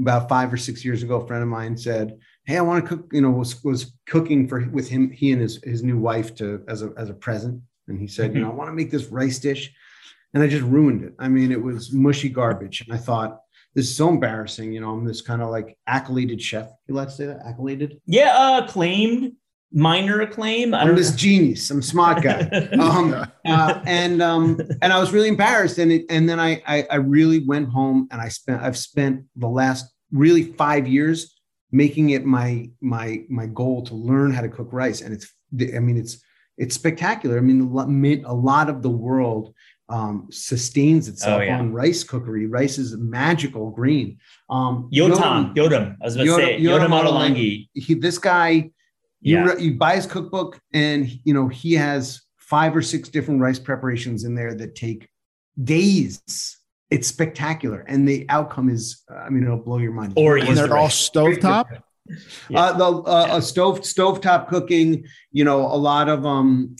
about five or six years ago, a friend of mine said, "Hey, I want to cook." You know, was was cooking for with him, he and his his new wife to as a as a present, and he said, mm-hmm. "You know, I want to make this rice dish," and I just ruined it. I mean, it was mushy garbage, and I thought. This is so embarrassing, you know. I'm this kind of like accoladed chef. You like to say that? Accoladed? Yeah, uh, acclaimed minor acclaim. I am this genius. I'm smart guy. um, uh, and um, and I was really embarrassed. And it, and then I, I I really went home and I spent I've spent the last really five years making it my my my goal to learn how to cook rice. And it's I mean it's it's spectacular. I mean a lot of the world um, sustains itself oh, yeah. on rice cookery. Rice is magical green. Um, Yotam, Yotam, I was about to say, Yotam Ottolenghi. He, this guy you, yeah. you buy his cookbook, and you know he has five or six different rice preparations in there that take days. It's spectacular, and the outcome is, I mean, it'll blow your mind. Or and they're all stovetop. Yeah. Uh, the uh, yeah. a stove stovetop cooking, you know, a lot of um,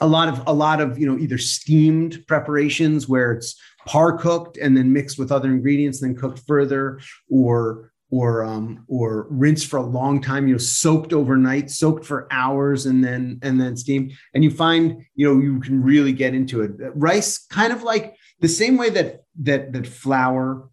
a lot of a lot of you know either steamed preparations where it's par cooked and then mixed with other ingredients, then cooked further, or or um, or rinse for a long time you know soaked overnight soaked for hours and then and then steamed. And you find you know you can really get into it. Rice kind of like the same way that that that flour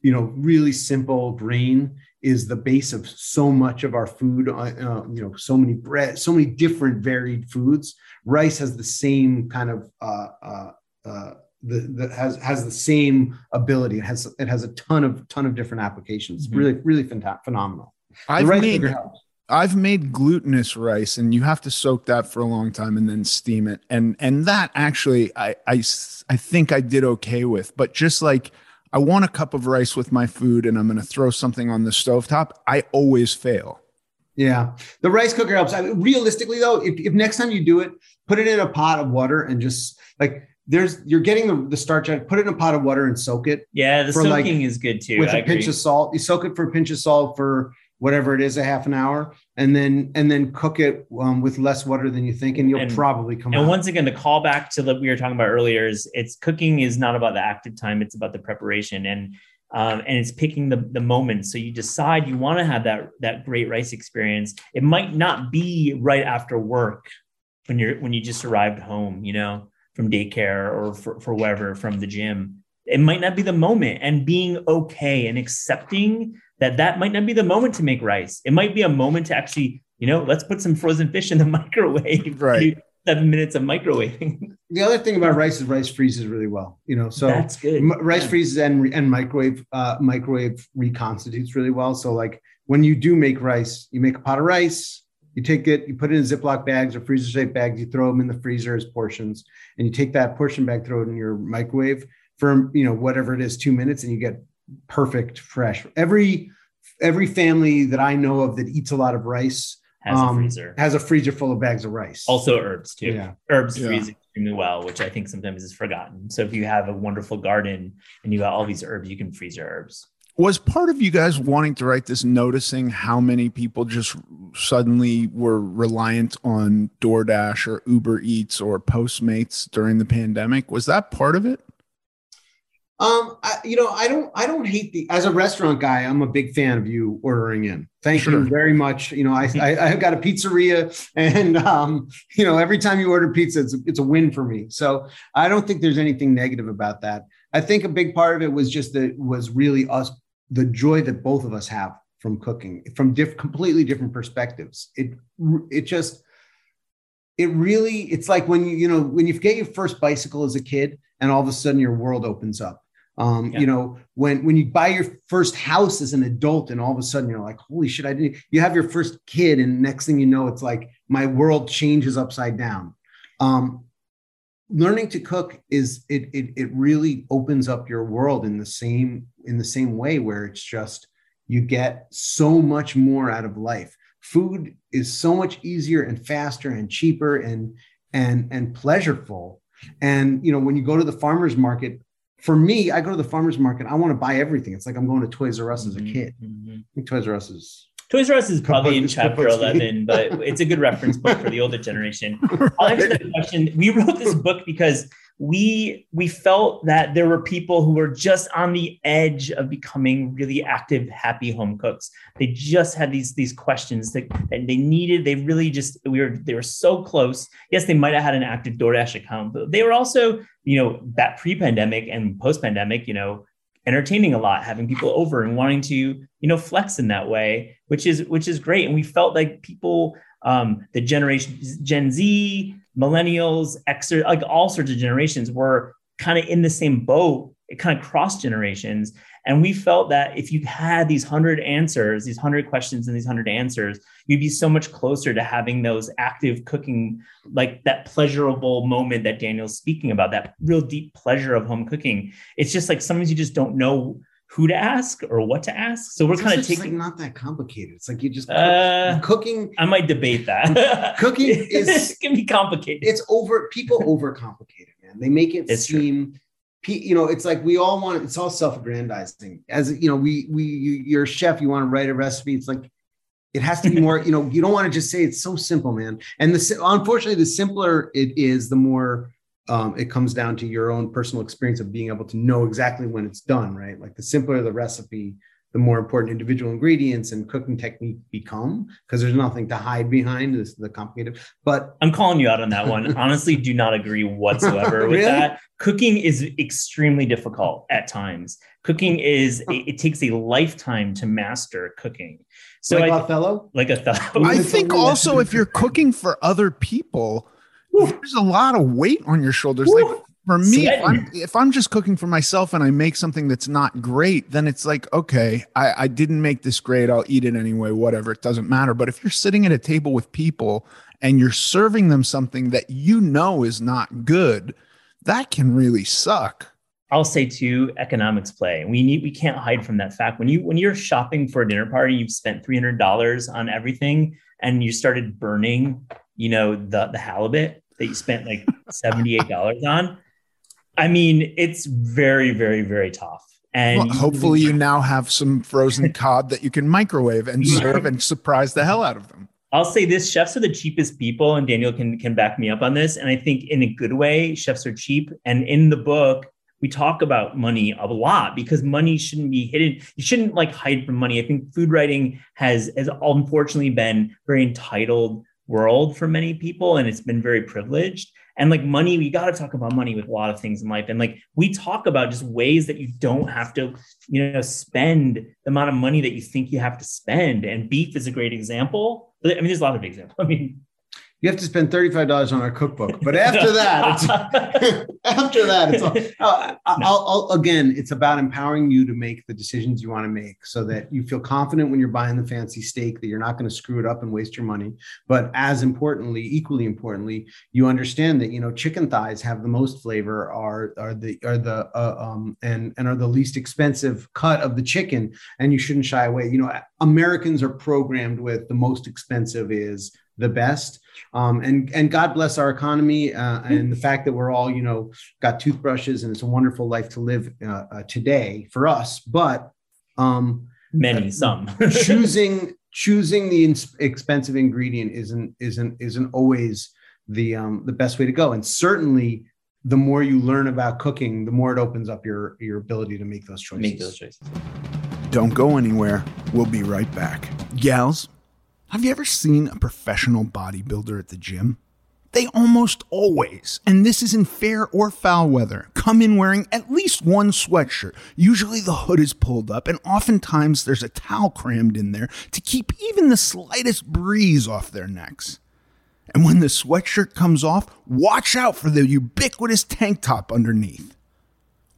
you know really simple grain is the base of so much of our food uh, uh, you know so many bread so many different varied foods. Rice has the same kind of uh, uh, uh the, that has has the same ability. It has it has a ton of ton of different applications. Mm-hmm. Really, really phenomenal. I've made I've made glutinous rice, and you have to soak that for a long time and then steam it. And and that actually, I I I think I did okay with. But just like I want a cup of rice with my food, and I'm going to throw something on the stovetop, I always fail. Yeah, the rice cooker helps. I mean, realistically, though, if, if next time you do it, put it in a pot of water and just like there's you're getting the, the starch out, put it in a pot of water and soak it. Yeah, the soaking like, is good too. With I a agree. pinch of salt. You soak it for a pinch of salt for whatever it is, a half an hour, and then and then cook it um, with less water than you think, and you'll and, probably come. And out. once again, the callback to what we were talking about earlier is it's cooking is not about the active time; it's about the preparation and. Um, and it's picking the, the moment. So you decide you want to have that that great rice experience. It might not be right after work when you're when you just arrived home, you know from daycare or for, for wherever from the gym it might not be the moment and being okay and accepting that that might not be the moment to make rice it might be a moment to actually you know let's put some frozen fish in the microwave right seven minutes of microwaving. The other thing about rice is rice freezes really well. You know, so that's good. M- rice Yeah. freezes and and microwave uh, microwave reconstitutes really well. So like when you do make rice, you make a pot of rice, you take it, you put it in Ziploc bags or freezer safe bags, you throw them in the freezer as portions, and you take that portion bag, throw it in your microwave for you know whatever it is, two minutes, and you get perfect fresh. Every every family that I know of that eats a lot of rice Has a um, freezer. has a freezer full of bags of rice. Also herbs too. Yeah. Herbs Yeah. freeze extremely well, which I think sometimes is forgotten. So if you have a wonderful garden and you got all these herbs, you can freeze your herbs. Was part of you guys wanting to write this noticing how many people just suddenly were reliant on DoorDash or Uber Eats or Postmates during the pandemic? Was that part of it? Um, I, you know, I don't, I don't hate the. As a restaurant guy, I'm a big fan of you ordering in. Thank Sure. you very much. You know, I, I, I've got a pizzeria, and um, you know, every time you order pizza, it's it's a win for me. So I don't think there's anything negative about that. I think a big part of it was just that was really us, the joy that both of us have from cooking from diff, completely different perspectives. It, it just, it really, it's like when you, you know, when you get your first bicycle as a kid, and all of a sudden your world opens up. Um, Yeah. you know, when when you buy your first house as an adult, and all of a sudden you're like, holy shit, I didn't. You have your first kid, and next thing you know, it's like my world changes upside down. Um, learning to cook is it, it it really opens up your world in the same in the same way where it's just you get so much more out of life. Food is so much easier and faster and cheaper and and and pleasureful. And you know, when you go to the farmers market, for me, I go to the farmers market. I want to buy everything. It's like I'm going to Toys R Us as a Mhm, kid. mhm. I think Toys R Us is Toys R Us is probably in chapter supposed to be. 11, but it's a good reference book for the older generation. I'll answer that question. We wrote this book because we we felt that there were people who were just on the edge of becoming really active, happy home cooks. They just had these these questions that, that they needed. They really just we were they were so close. Yes, they might have had an active DoorDash account, but they were also you know that pre-pandemic and post-pandemic, you know, entertaining a lot, having people over and wanting to you know flex in that way, which is which is great. And we felt like people um, the generation Gen Z, millennials, X, like all sorts of generations were kind of in the same boat. It kind of crossed generations. And we felt that if you had these hundred answers, these hundred questions and these hundred answers, you'd be so much closer to having those active cooking, like that pleasurable moment that Daniel's speaking about, that real deep pleasure of home cooking. It's just like sometimes you just don't know who to ask or what to ask. So we're kind of taking. like not that complicated. It's like you just Uh, cooking. I might debate that. Cooking is- can be complicated. It's over. People overcomplicate it, man. They make it It's true. seem. pe- You know, it's like we all want. It's all self-aggrandizing. As you know, we we you, you're a chef. You want to write a recipe. It's like it has to be more. you know, you don't want to just say it's so simple, man. And the unfortunately, the simpler it is, the more um, it comes down to your own personal experience of being able to know exactly when it's done. Right? Like the simpler the recipe, the more important individual ingredients and cooking technique become because there's nothing to hide behind this is the complicated. But I'm calling you out on that one. Honestly, do not agree whatsoever with Really? that. Cooking is extremely difficult at times. Cooking is it, it takes a lifetime to master cooking. So like I, Othello, like a thought. I think also if you're cooking for other people, there's a lot of weight on your shoulders. Like for me, if I'm, if I'm just cooking for myself and I make something that's not great, then it's like, okay, I, I didn't make this great. I'll eat it anyway, whatever. It doesn't matter. But if you're sitting at a table with people and you're serving them something that you know is not good, that can really suck. I'll say too, economics play. We need we can't hide from that fact. When you when you're shopping for a dinner party, you've spent three hundred dollars on everything, and you started burning, you know, the the halibut that you spent like seventy eight dollars on. I mean, it's very very very tough. And Well, hopefully, you now have some frozen cod that you can microwave and serve and surprise the hell out of them. I'll say this: chefs are the cheapest people, and Daniel can can back me up on this. And I think in a good way, chefs are cheap. And in the book, we talk about money a lot because money shouldn't be hidden. You shouldn't like hide from money. I think food writing has has unfortunately been very entitled world for many people, and it's been very privileged. And like money, we got to talk about money with a lot of things in life. And like we talk about just ways that you don't have to, you know, spend the amount of money that you think you have to spend. And beef is a great example. I mean, there's a lot of examples. I mean, you have to spend $35 on our cookbook. But after that, it's, after that, it's all, I'll, I'll, I'll, again, it's about empowering you to make the decisions you want to make so that you feel confident when you're buying the fancy steak that you're not going to screw it up and waste your money. But as importantly, equally importantly, you understand that, you know, chicken thighs have the most flavor are, are the, are the, uh, um, and, and are the least expensive cut of the chicken. And you shouldn't shy away. You know, Americans are programmed with the most expensive is the best. Um, and and God bless our economy uh, and the fact that we're all you know got toothbrushes and it's a wonderful life to live uh, uh, today for us. But um, many some choosing choosing the ins- expensive ingredient isn't isn't isn't always the um, the best way to go. And certainly the more you learn about cooking, the more it opens up your your ability to make those choices. Make those choices. Don't go anywhere. We'll be right back. Gals, have you ever seen a professional bodybuilder at the gym? They almost always, and this is in fair or foul weather, come in wearing at least one sweatshirt. Usually the hood is pulled up, and oftentimes there's a towel crammed in there to keep even the slightest breeze off their necks. And when the sweatshirt comes off, watch out for the ubiquitous tank top underneath.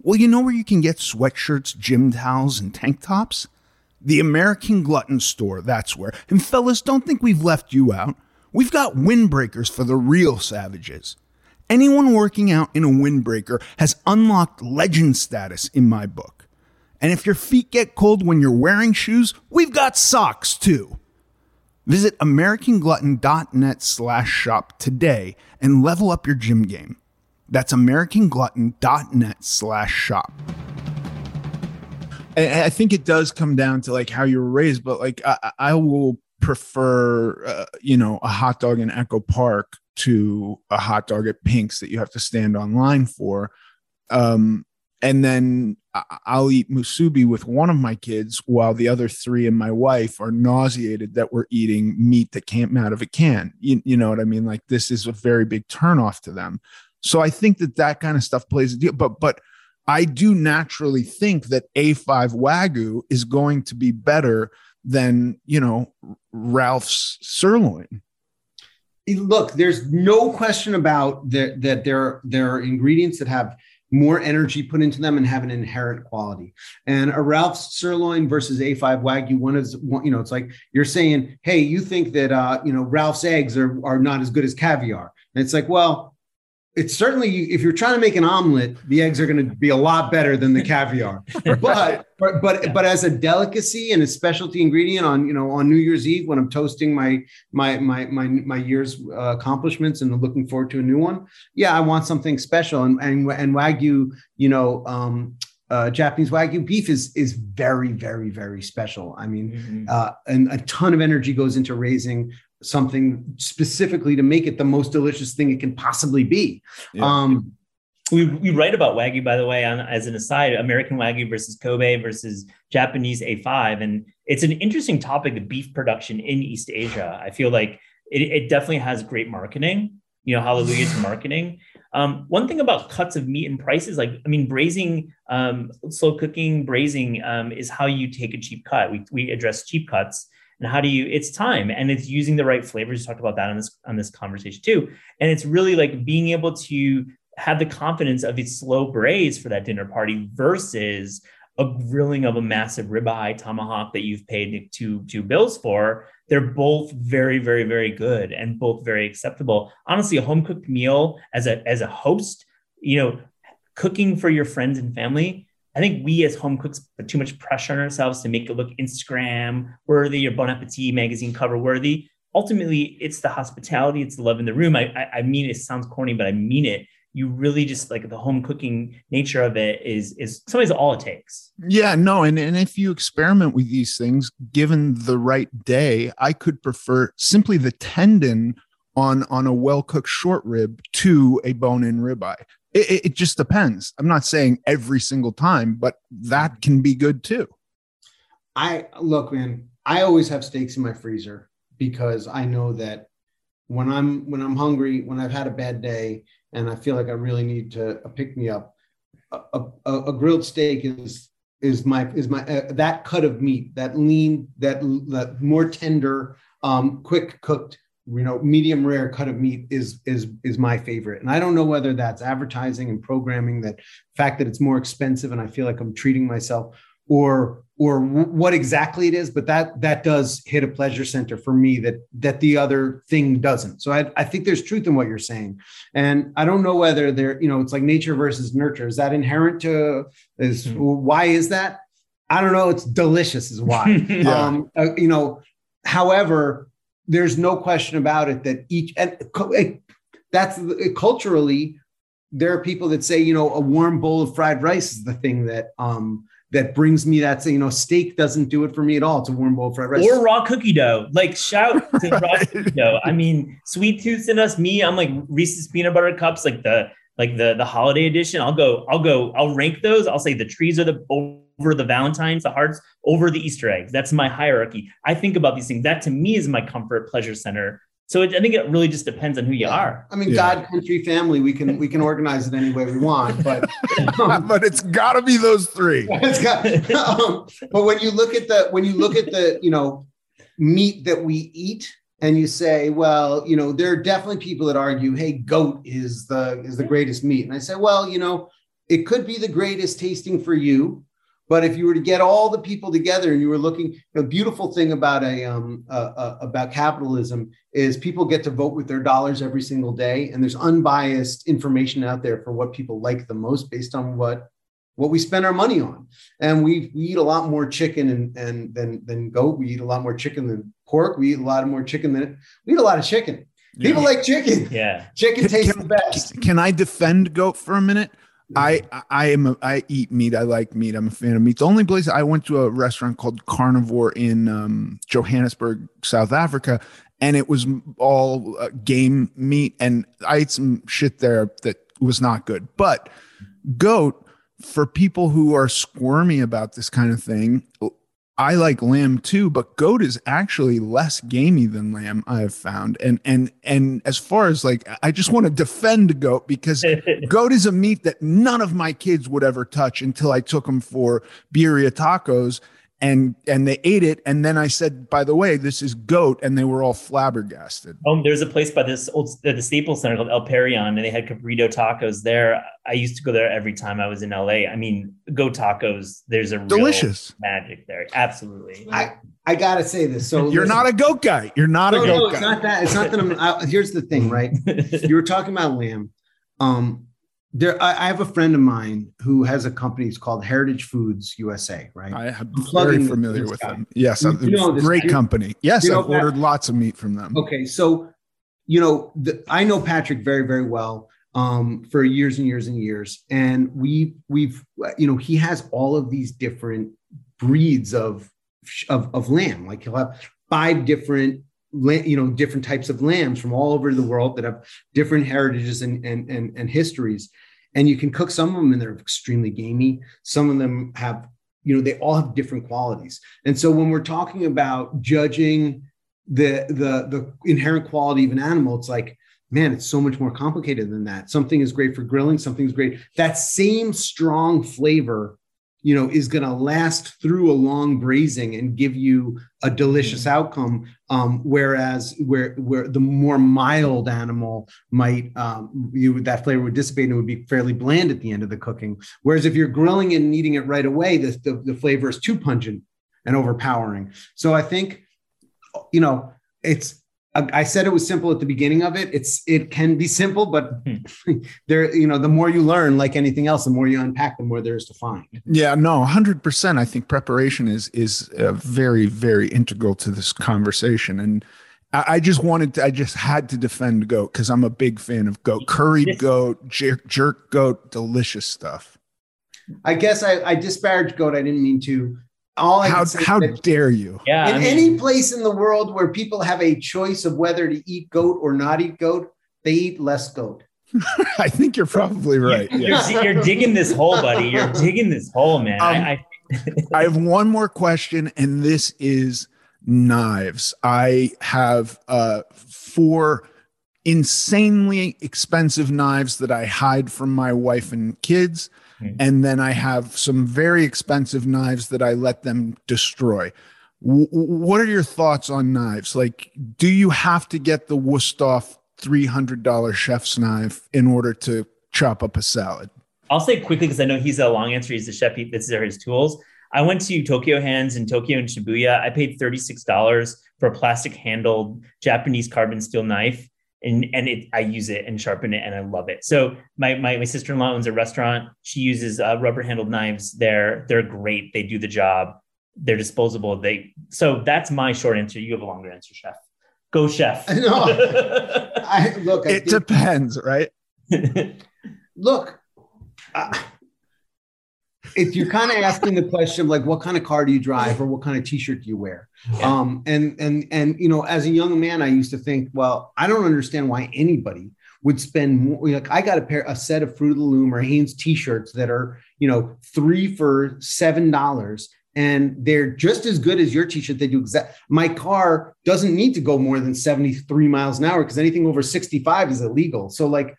Well, you know where you can get sweatshirts, gym towels, and tank tops? The American Glutton Store, that's where. And fellas, don't think we've left you out. We've got windbreakers for the real savages. Anyone working out in a windbreaker has unlocked legend status in my book. And if your feet get cold when you're wearing shoes, we've got socks too. Visit americanglutton.net slash shop today and level up your gym game. That's americanglutton.net slash shop. I think it does come down to like how you were raised, but like I, I will prefer, uh, you know, a hot dog in Echo Park to a hot dog at Pink's that you have to stand online for. Um, and then I'll eat musubi with one of my kids while the other three and my wife are nauseated that we're eating meat that came out of a can. You, you know what I mean? Like this is a very big turnoff to them. So I think that that kind of stuff plays a deal. But but I do naturally think that A5 Wagyu is going to be better than, you know, Ralph's sirloin. Look, there's no question about that that there there are ingredients that have more energy put into them and have an inherent quality. And a Ralph's sirloin versus A5 Wagyu, one is you know, it's like you're saying, hey, you think that uh, you know Ralph's eggs are are not as good as caviar. And it's like, well, it's certainly if you're trying to make an omelet, the eggs are going to be a lot better than the caviar. but but but, but as a delicacy and a specialty ingredient on you know on New Year's Eve when I'm toasting my my my my my year's uh, accomplishments and looking forward to a new one, yeah, I want something special. And and and wagyu, you know, um, uh, Japanese wagyu beef is is very very very special. I mean, mm-hmm. uh, and a ton of energy goes into raising something specifically to make it the most delicious thing it can possibly be. Yeah. Um, we, we write about wagyu, by the way, on as an aside, American wagyu versus Kobe versus Japanese A5, and it's an interesting topic of beef production in East Asia. I feel like it, it definitely has great marketing. You know, hallelujah to marketing. Um, one thing about cuts of meat and prices, like I mean, braising, um, slow cooking, braising um, is how you take a cheap cut. We we address cheap cuts and how do you it's time and it's using the right flavors you talked about that on this on this conversation too. And it's really like being able to have the confidence of its slow braise for that dinner party versus a grilling of a massive ribeye tomahawk that you've paid two two bills for. They're both very very very good and both very acceptable. Honestly a home cooked meal as a as a host you know cooking for your friends and family I think we as home cooks put too much pressure on ourselves to make it look Instagram worthy or Bon Appetit magazine cover worthy. Ultimately, it's the hospitality, it's the love in the room. I, I, I mean, it sounds corny, but I mean it. You really just like the home cooking nature of it is is sometimes all it takes. Yeah, no, and, and if you experiment with these things, given the right day, I could prefer simply the tendon on on a well cooked short rib to a bone in ribeye. It, it, just depends. I'm not saying every single time, but that can be good too. I look, man. I always have steaks in my freezer because I know that when I'm when I'm hungry, when I've had a bad day, and I feel like I really need to pick me up, a, a, a grilled steak is is my is my uh, that cut of meat, that lean, that that more tender, um, quick cooked you know medium rare cut of meat is is is my favorite. And i don't know whether that's advertising and programming that fact that it's more expensive and i feel like i'm treating myself or or what exactly it is but that that does hit a pleasure center for me that that the other thing doesn't. So i, I think there's truth in what you're saying. And i don't know whether there you know it's like nature versus nurture. Is that inherent to is mm-hmm. why is that? I don't know. It's delicious is why. Yeah. um uh, you know however there's no question about it that each and that's culturally there are people that say you know a warm bowl of fried rice is the thing that um that brings me that you know steak doesn't do it for me at all. It's a warm bowl of fried rice or raw cookie dough. Like shout to raw cookie dough. I mean, sweet tooths in us. Me, I'm like Reese's peanut butter cups, like the like the the holiday edition. I'll go. I'll go. I'll rank those. I'll say the trees are the over the Valentines, the hearts over the Easter eggs. That's my hierarchy. I think about these things. That to me is my comfort pleasure center so it, I think it really just depends on who you are. I mean, yeah. God, country, family. We can we can organize it any way we want, but um, but it's got to be those three. It's got, um, but when you look at the when you look at the you know meat that we eat, and you say, well, you know, there are definitely people that argue, hey, goat is the is the greatest meat, and I say, well, you know, it could be the greatest tasting for you, but if you were to get all the people together and you were looking, the beautiful thing about a um, uh, uh, about capitalism is people get to vote with their dollars every single day, and there's unbiased information out there for what people like the most based on what what we spend our money on. And we, we eat a lot more chicken and, and than than goat. We eat a lot more chicken than pork. We eat a lot more chicken than we eat a lot of chicken. People yeah. like chicken. Yeah, chicken tastes can, the best. Can I defend goat for a minute? I I am a, I eat meat. I like meat. I'm a fan of meat. The only place I went to a restaurant called Carnivore in um, Johannesburg, South Africa, and it was all uh, game meat. And I ate some shit there that was not good. But goat for people who are squirmy about this kind of thing, I like lamb too, but goat is actually less gamey than lamb. I have found, and and and as far as like, I just want to defend goat because goat is a meat that none of my kids would ever touch until I took them for birria tacos, and and they ate it. And then i said by the way this is goat. And they were all flabbergasted. Um there's a place by this old the staples center called el Parian, and they had cabrito tacos there. I used to go there every time i was in la i mean goat tacos there's a delicious. magic there. Absolutely. I i gotta say this. So you're listen, not a goat guy. You're not no, a goat no, it's not that. It's not that i'm I, here's the thing right? You were talking about lamb. Um there I, I, have a friend of mine who has a company it's called heritage foods usa right? I am very familiar with guy. them. Yes you, you know great company. Yes i've ordered lots of meat from them. Okay so you know the, i know patrick very very well um, for years and years and years and we we've you know he has all of these different breeds of of, of lamb. Like he'll have five different you know different types of lambs from all over the world that have different heritages and and and, and histories and you can cook some of them and they're extremely gamey. Some of them have you know they all have different qualities. And so when we're talking about judging the the the inherent quality of an animal it's like man it's so much more complicated than that. Something is great for grilling something's great. That same strong flavor you know is going to last through a long braising and give you a delicious mm-hmm. outcome um, whereas where where the more mild animal might um, you that flavor would dissipate and it would be fairly bland at the end of the cooking whereas if you're grilling and eating it right away the, the, the flavor is too pungent and overpowering so i think you know it's I said it was simple at the beginning of it. It's it can be simple, but hmm. there, you know, the more you learn, like anything else, the more you unpack, the more there is to find. Yeah, no, hundred percent. I think preparation is is uh, very very integral to this conversation, and I, I just wanted to, I just had to defend goat because I'm a big fan of goat, curried goat, jerk, jerk goat, delicious stuff. I guess I, I disparaged goat. I didn't mean to all I how how dare you? Yeah, in I mean, any place in the world where people have a choice of whether to eat goat or not eat goat, they eat less goat. I think you're probably right. You're, you're, you're, digging this hole, buddy. You're digging this hole, man. Um, I, I... I have one more question, and this is knives. I have uh, four insanely expensive knives that I hide from my wife and kids. Mm-hmm. And then I have some very expensive knives that I let them destroy. W- what are your thoughts on knives? Like, do you have to get the Wusthof $300 chef's knife in order to chop up a salad? I'll say quickly because I know he's a long answer. He's the chef. He, this are his tools. I went to Tokyo Hands in Tokyo and Shibuya. I paid $36 for a plastic handled Japanese carbon steel knife. And, and it, I use it and sharpen it and I love it. So my, my, my sister-in-law owns a restaurant. She uses uh, rubber handled knives. They're, they're great. They do the job. They're disposable. They, so that's my short answer. You have a longer answer, chef. Go chef. No, I look. I it think, depends, right? look, uh, if you're kind of asking the question of like what kind of car do you drive or what kind of t-shirt do you wear yeah. um and and and you know as a young man i used to think well i don't understand why anybody would spend more like i got a pair a set of fruit of the loom or hanes t-shirts that are you know three for seven dollars and they're just as good as your t-shirt they do exact my car doesn't need to go more than 73 miles an hour because anything over 65 is illegal so like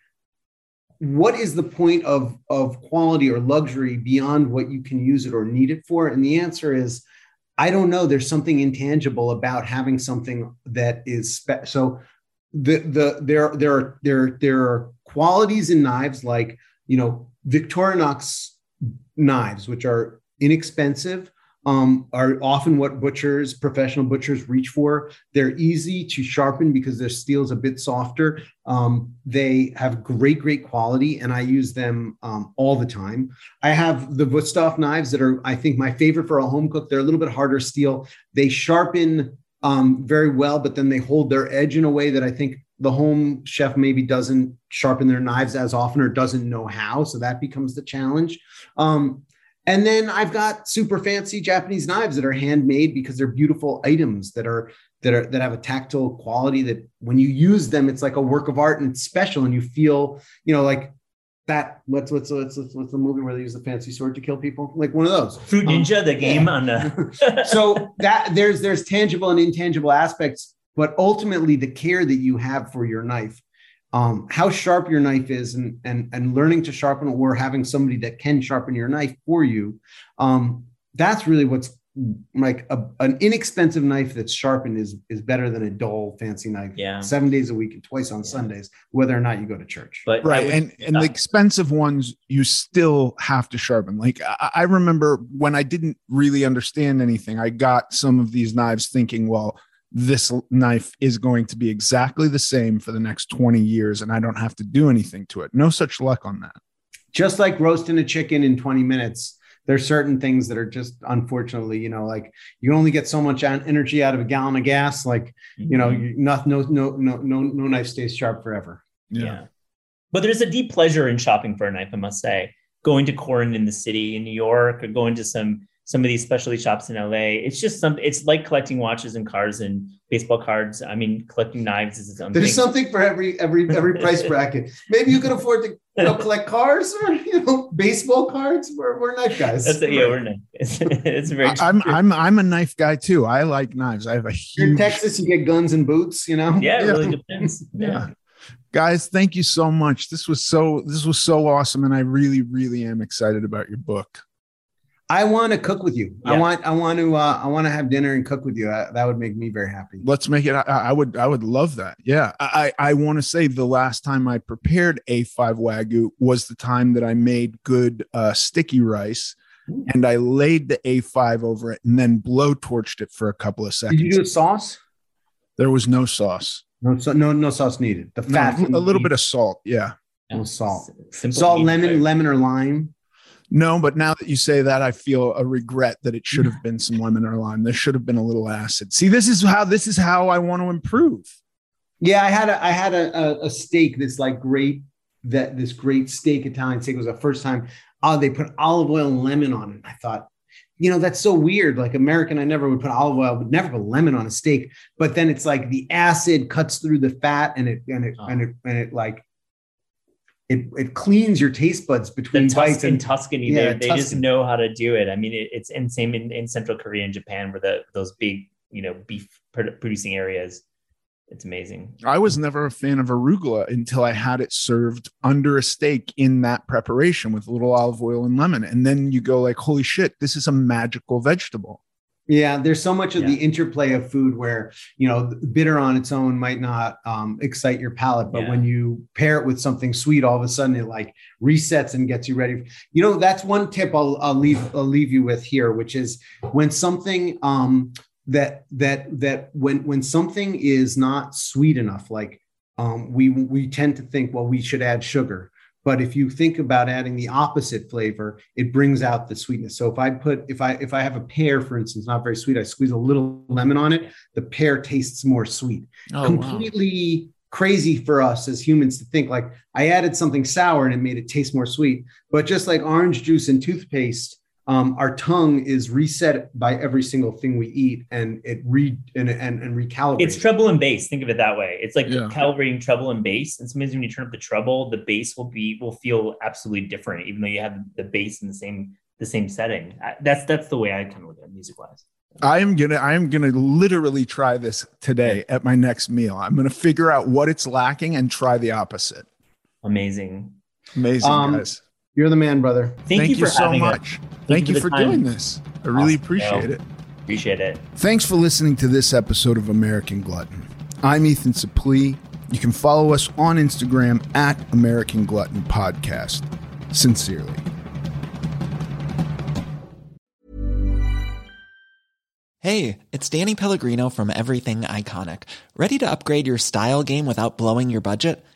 what is the point of of quality or luxury beyond what you can use it or need it for? And the answer is i don't know. There's something intangible about having something that is spe- so the the there there are there there are qualities in knives like you know victorinox knives which are inexpensive um, are often what butchers, professional butchers, reach for. They're easy to sharpen because their steel is a bit softer. Um, they have great, great quality, and I use them um, all the time. I have the Wusthof knives that are, I think, my favorite for a home cook. They're a little bit harder steel. They sharpen um, very well, but then they hold their edge in a way that I think the home chef maybe doesn't sharpen their knives as often or doesn't know how. So that becomes the challenge. Um, and then I've got super fancy Japanese knives that are handmade because they're beautiful items that are that are that have a tactile quality that when you use them, it's like a work of art and it's special and you feel, you know, like that what's what's what's what's the movie where they use the fancy sword to kill people? Like one of those. Fruit Ninja, um, the game yeah. on the so that there's there's tangible and intangible aspects, but ultimately the care that you have for your knife um, how sharp your knife is and, and, and learning to sharpen or having somebody that can sharpen your knife for you. Um, that's really what's like a, an inexpensive knife that's sharpened is is better than a dull fancy knife yeah seven days a week and twice on yeah. sundays whether or not you go to church but right and and the expensive ones you still have to sharpen like I, I remember when i didn't really understand anything i got some of these knives thinking well this knife is going to be exactly the same for the next 20 years and I don't have to do anything to it. No such luck on that. Just like roasting a chicken in 20 minutes, there's certain things that are just unfortunately, you know, like you only get so much energy out of a gallon of gas. Like, mm-hmm. you know, mm-hmm. no, no, no, no, no, no knife stays sharp forever. Yeah. yeah. But there's a deep pleasure in shopping for a knife, I must say. Going to Korin in the city in New York or going to some some of these specialty shops in LA. It's just some. It's like collecting watches and cars and baseball cards. I mean, collecting knives is its own. There's thing. something for every every every price bracket. Maybe you can afford to you know collect cars or you know baseball cards. We're, we're knife guys. That's a, yeah, we're knife. It's, it's very. I'm true. I'm I'm a knife guy too. I like knives. I have a huge. in Texas, you get guns and boots. You know. Yeah, it really depends. yeah. yeah guys thank you so much this was so this was so awesome and i really really am excited about your book I want to cook with you. Yeah. I want I want to uh, I want to have dinner and cook with you. I, that would make me very happy. Let's make it. I, I would I would love that. Yeah. I I want to say the last time I prepared A5 wagyu was the time that I made good uh, sticky rice. And I laid the A5 over it and then blow torched it for a couple of seconds. Did you do a sauce? There was no sauce. No, so, no, no sauce needed. The fat, no, a little bit of salt. Yeah, no salt. Simple salt, lemon, lemon or lime. No, but now that you say that, I feel a regret that it should have been some lemon or lime. There should have been a little acid. See, this is how this is how I want to improve. Yeah, I had a I had a, a, steak that's like great that this great steak Italian steak was the first time. Oh, they put olive oil and lemon on it. I thought, you know, that's so weird. Like American, I never would put olive oil, would never put lemon on a steak. But then it's like the acid cuts through the fat and it and it oh. and it and it like it, it cleans your taste buds between the bites. In Tuscany, yeah, they, they just know how to do it. I mean, it, it's insane in, in Central Korea and Japan, where the those big you know beef producing areas. It's amazing. I was never a fan of arugula until I had it served under a steak in that preparation with a little olive oil and lemon, and then you go like, "Holy shit, this is a magical vegetable." Yeah, there's so much of yeah. the interplay of food where you know bitter on its own might not um, excite your palate, but yeah. when you pair it with something sweet, all of a sudden it like resets and gets you ready. You know, that's one tip I'll, I'll leave I'll leave you with here, which is when something um, that that that when when something is not sweet enough, like um, we we tend to think, well, we should add sugar but if you think about adding the opposite flavor it brings out the sweetness. So if i put if i if i have a pear for instance not very sweet i squeeze a little lemon on it the pear tastes more sweet. Oh, completely wow. crazy for us as humans to think like i added something sour and it made it taste more sweet. But just like orange juice and toothpaste um, our tongue is reset by every single thing we eat and it re and, and, and recalibrates. It's treble and bass. Think of it that way. It's like yeah. calibrating treble and bass. And sometimes when you turn up the treble, the bass will be will feel absolutely different, even though you have the bass in the same the same setting. That's that's the way I kind of look at music wise. I am gonna I am gonna literally try this today at my next meal. I'm gonna figure out what it's lacking and try the opposite. Amazing. Amazing um, guys. You're the man, brother. Thank, Thank you, you so much. Thank, Thank, you for, for doing this. I really awesome. appreciate it. Appreciate it. Thanks for listening to this episode of American Glutton. I'm Ethan Suplee. You can follow us on Instagram at American Glutton Podcast. Sincerely. Hey, it's Danny Pellegrino from Everything Iconic. Ready to upgrade your style game without blowing your budget?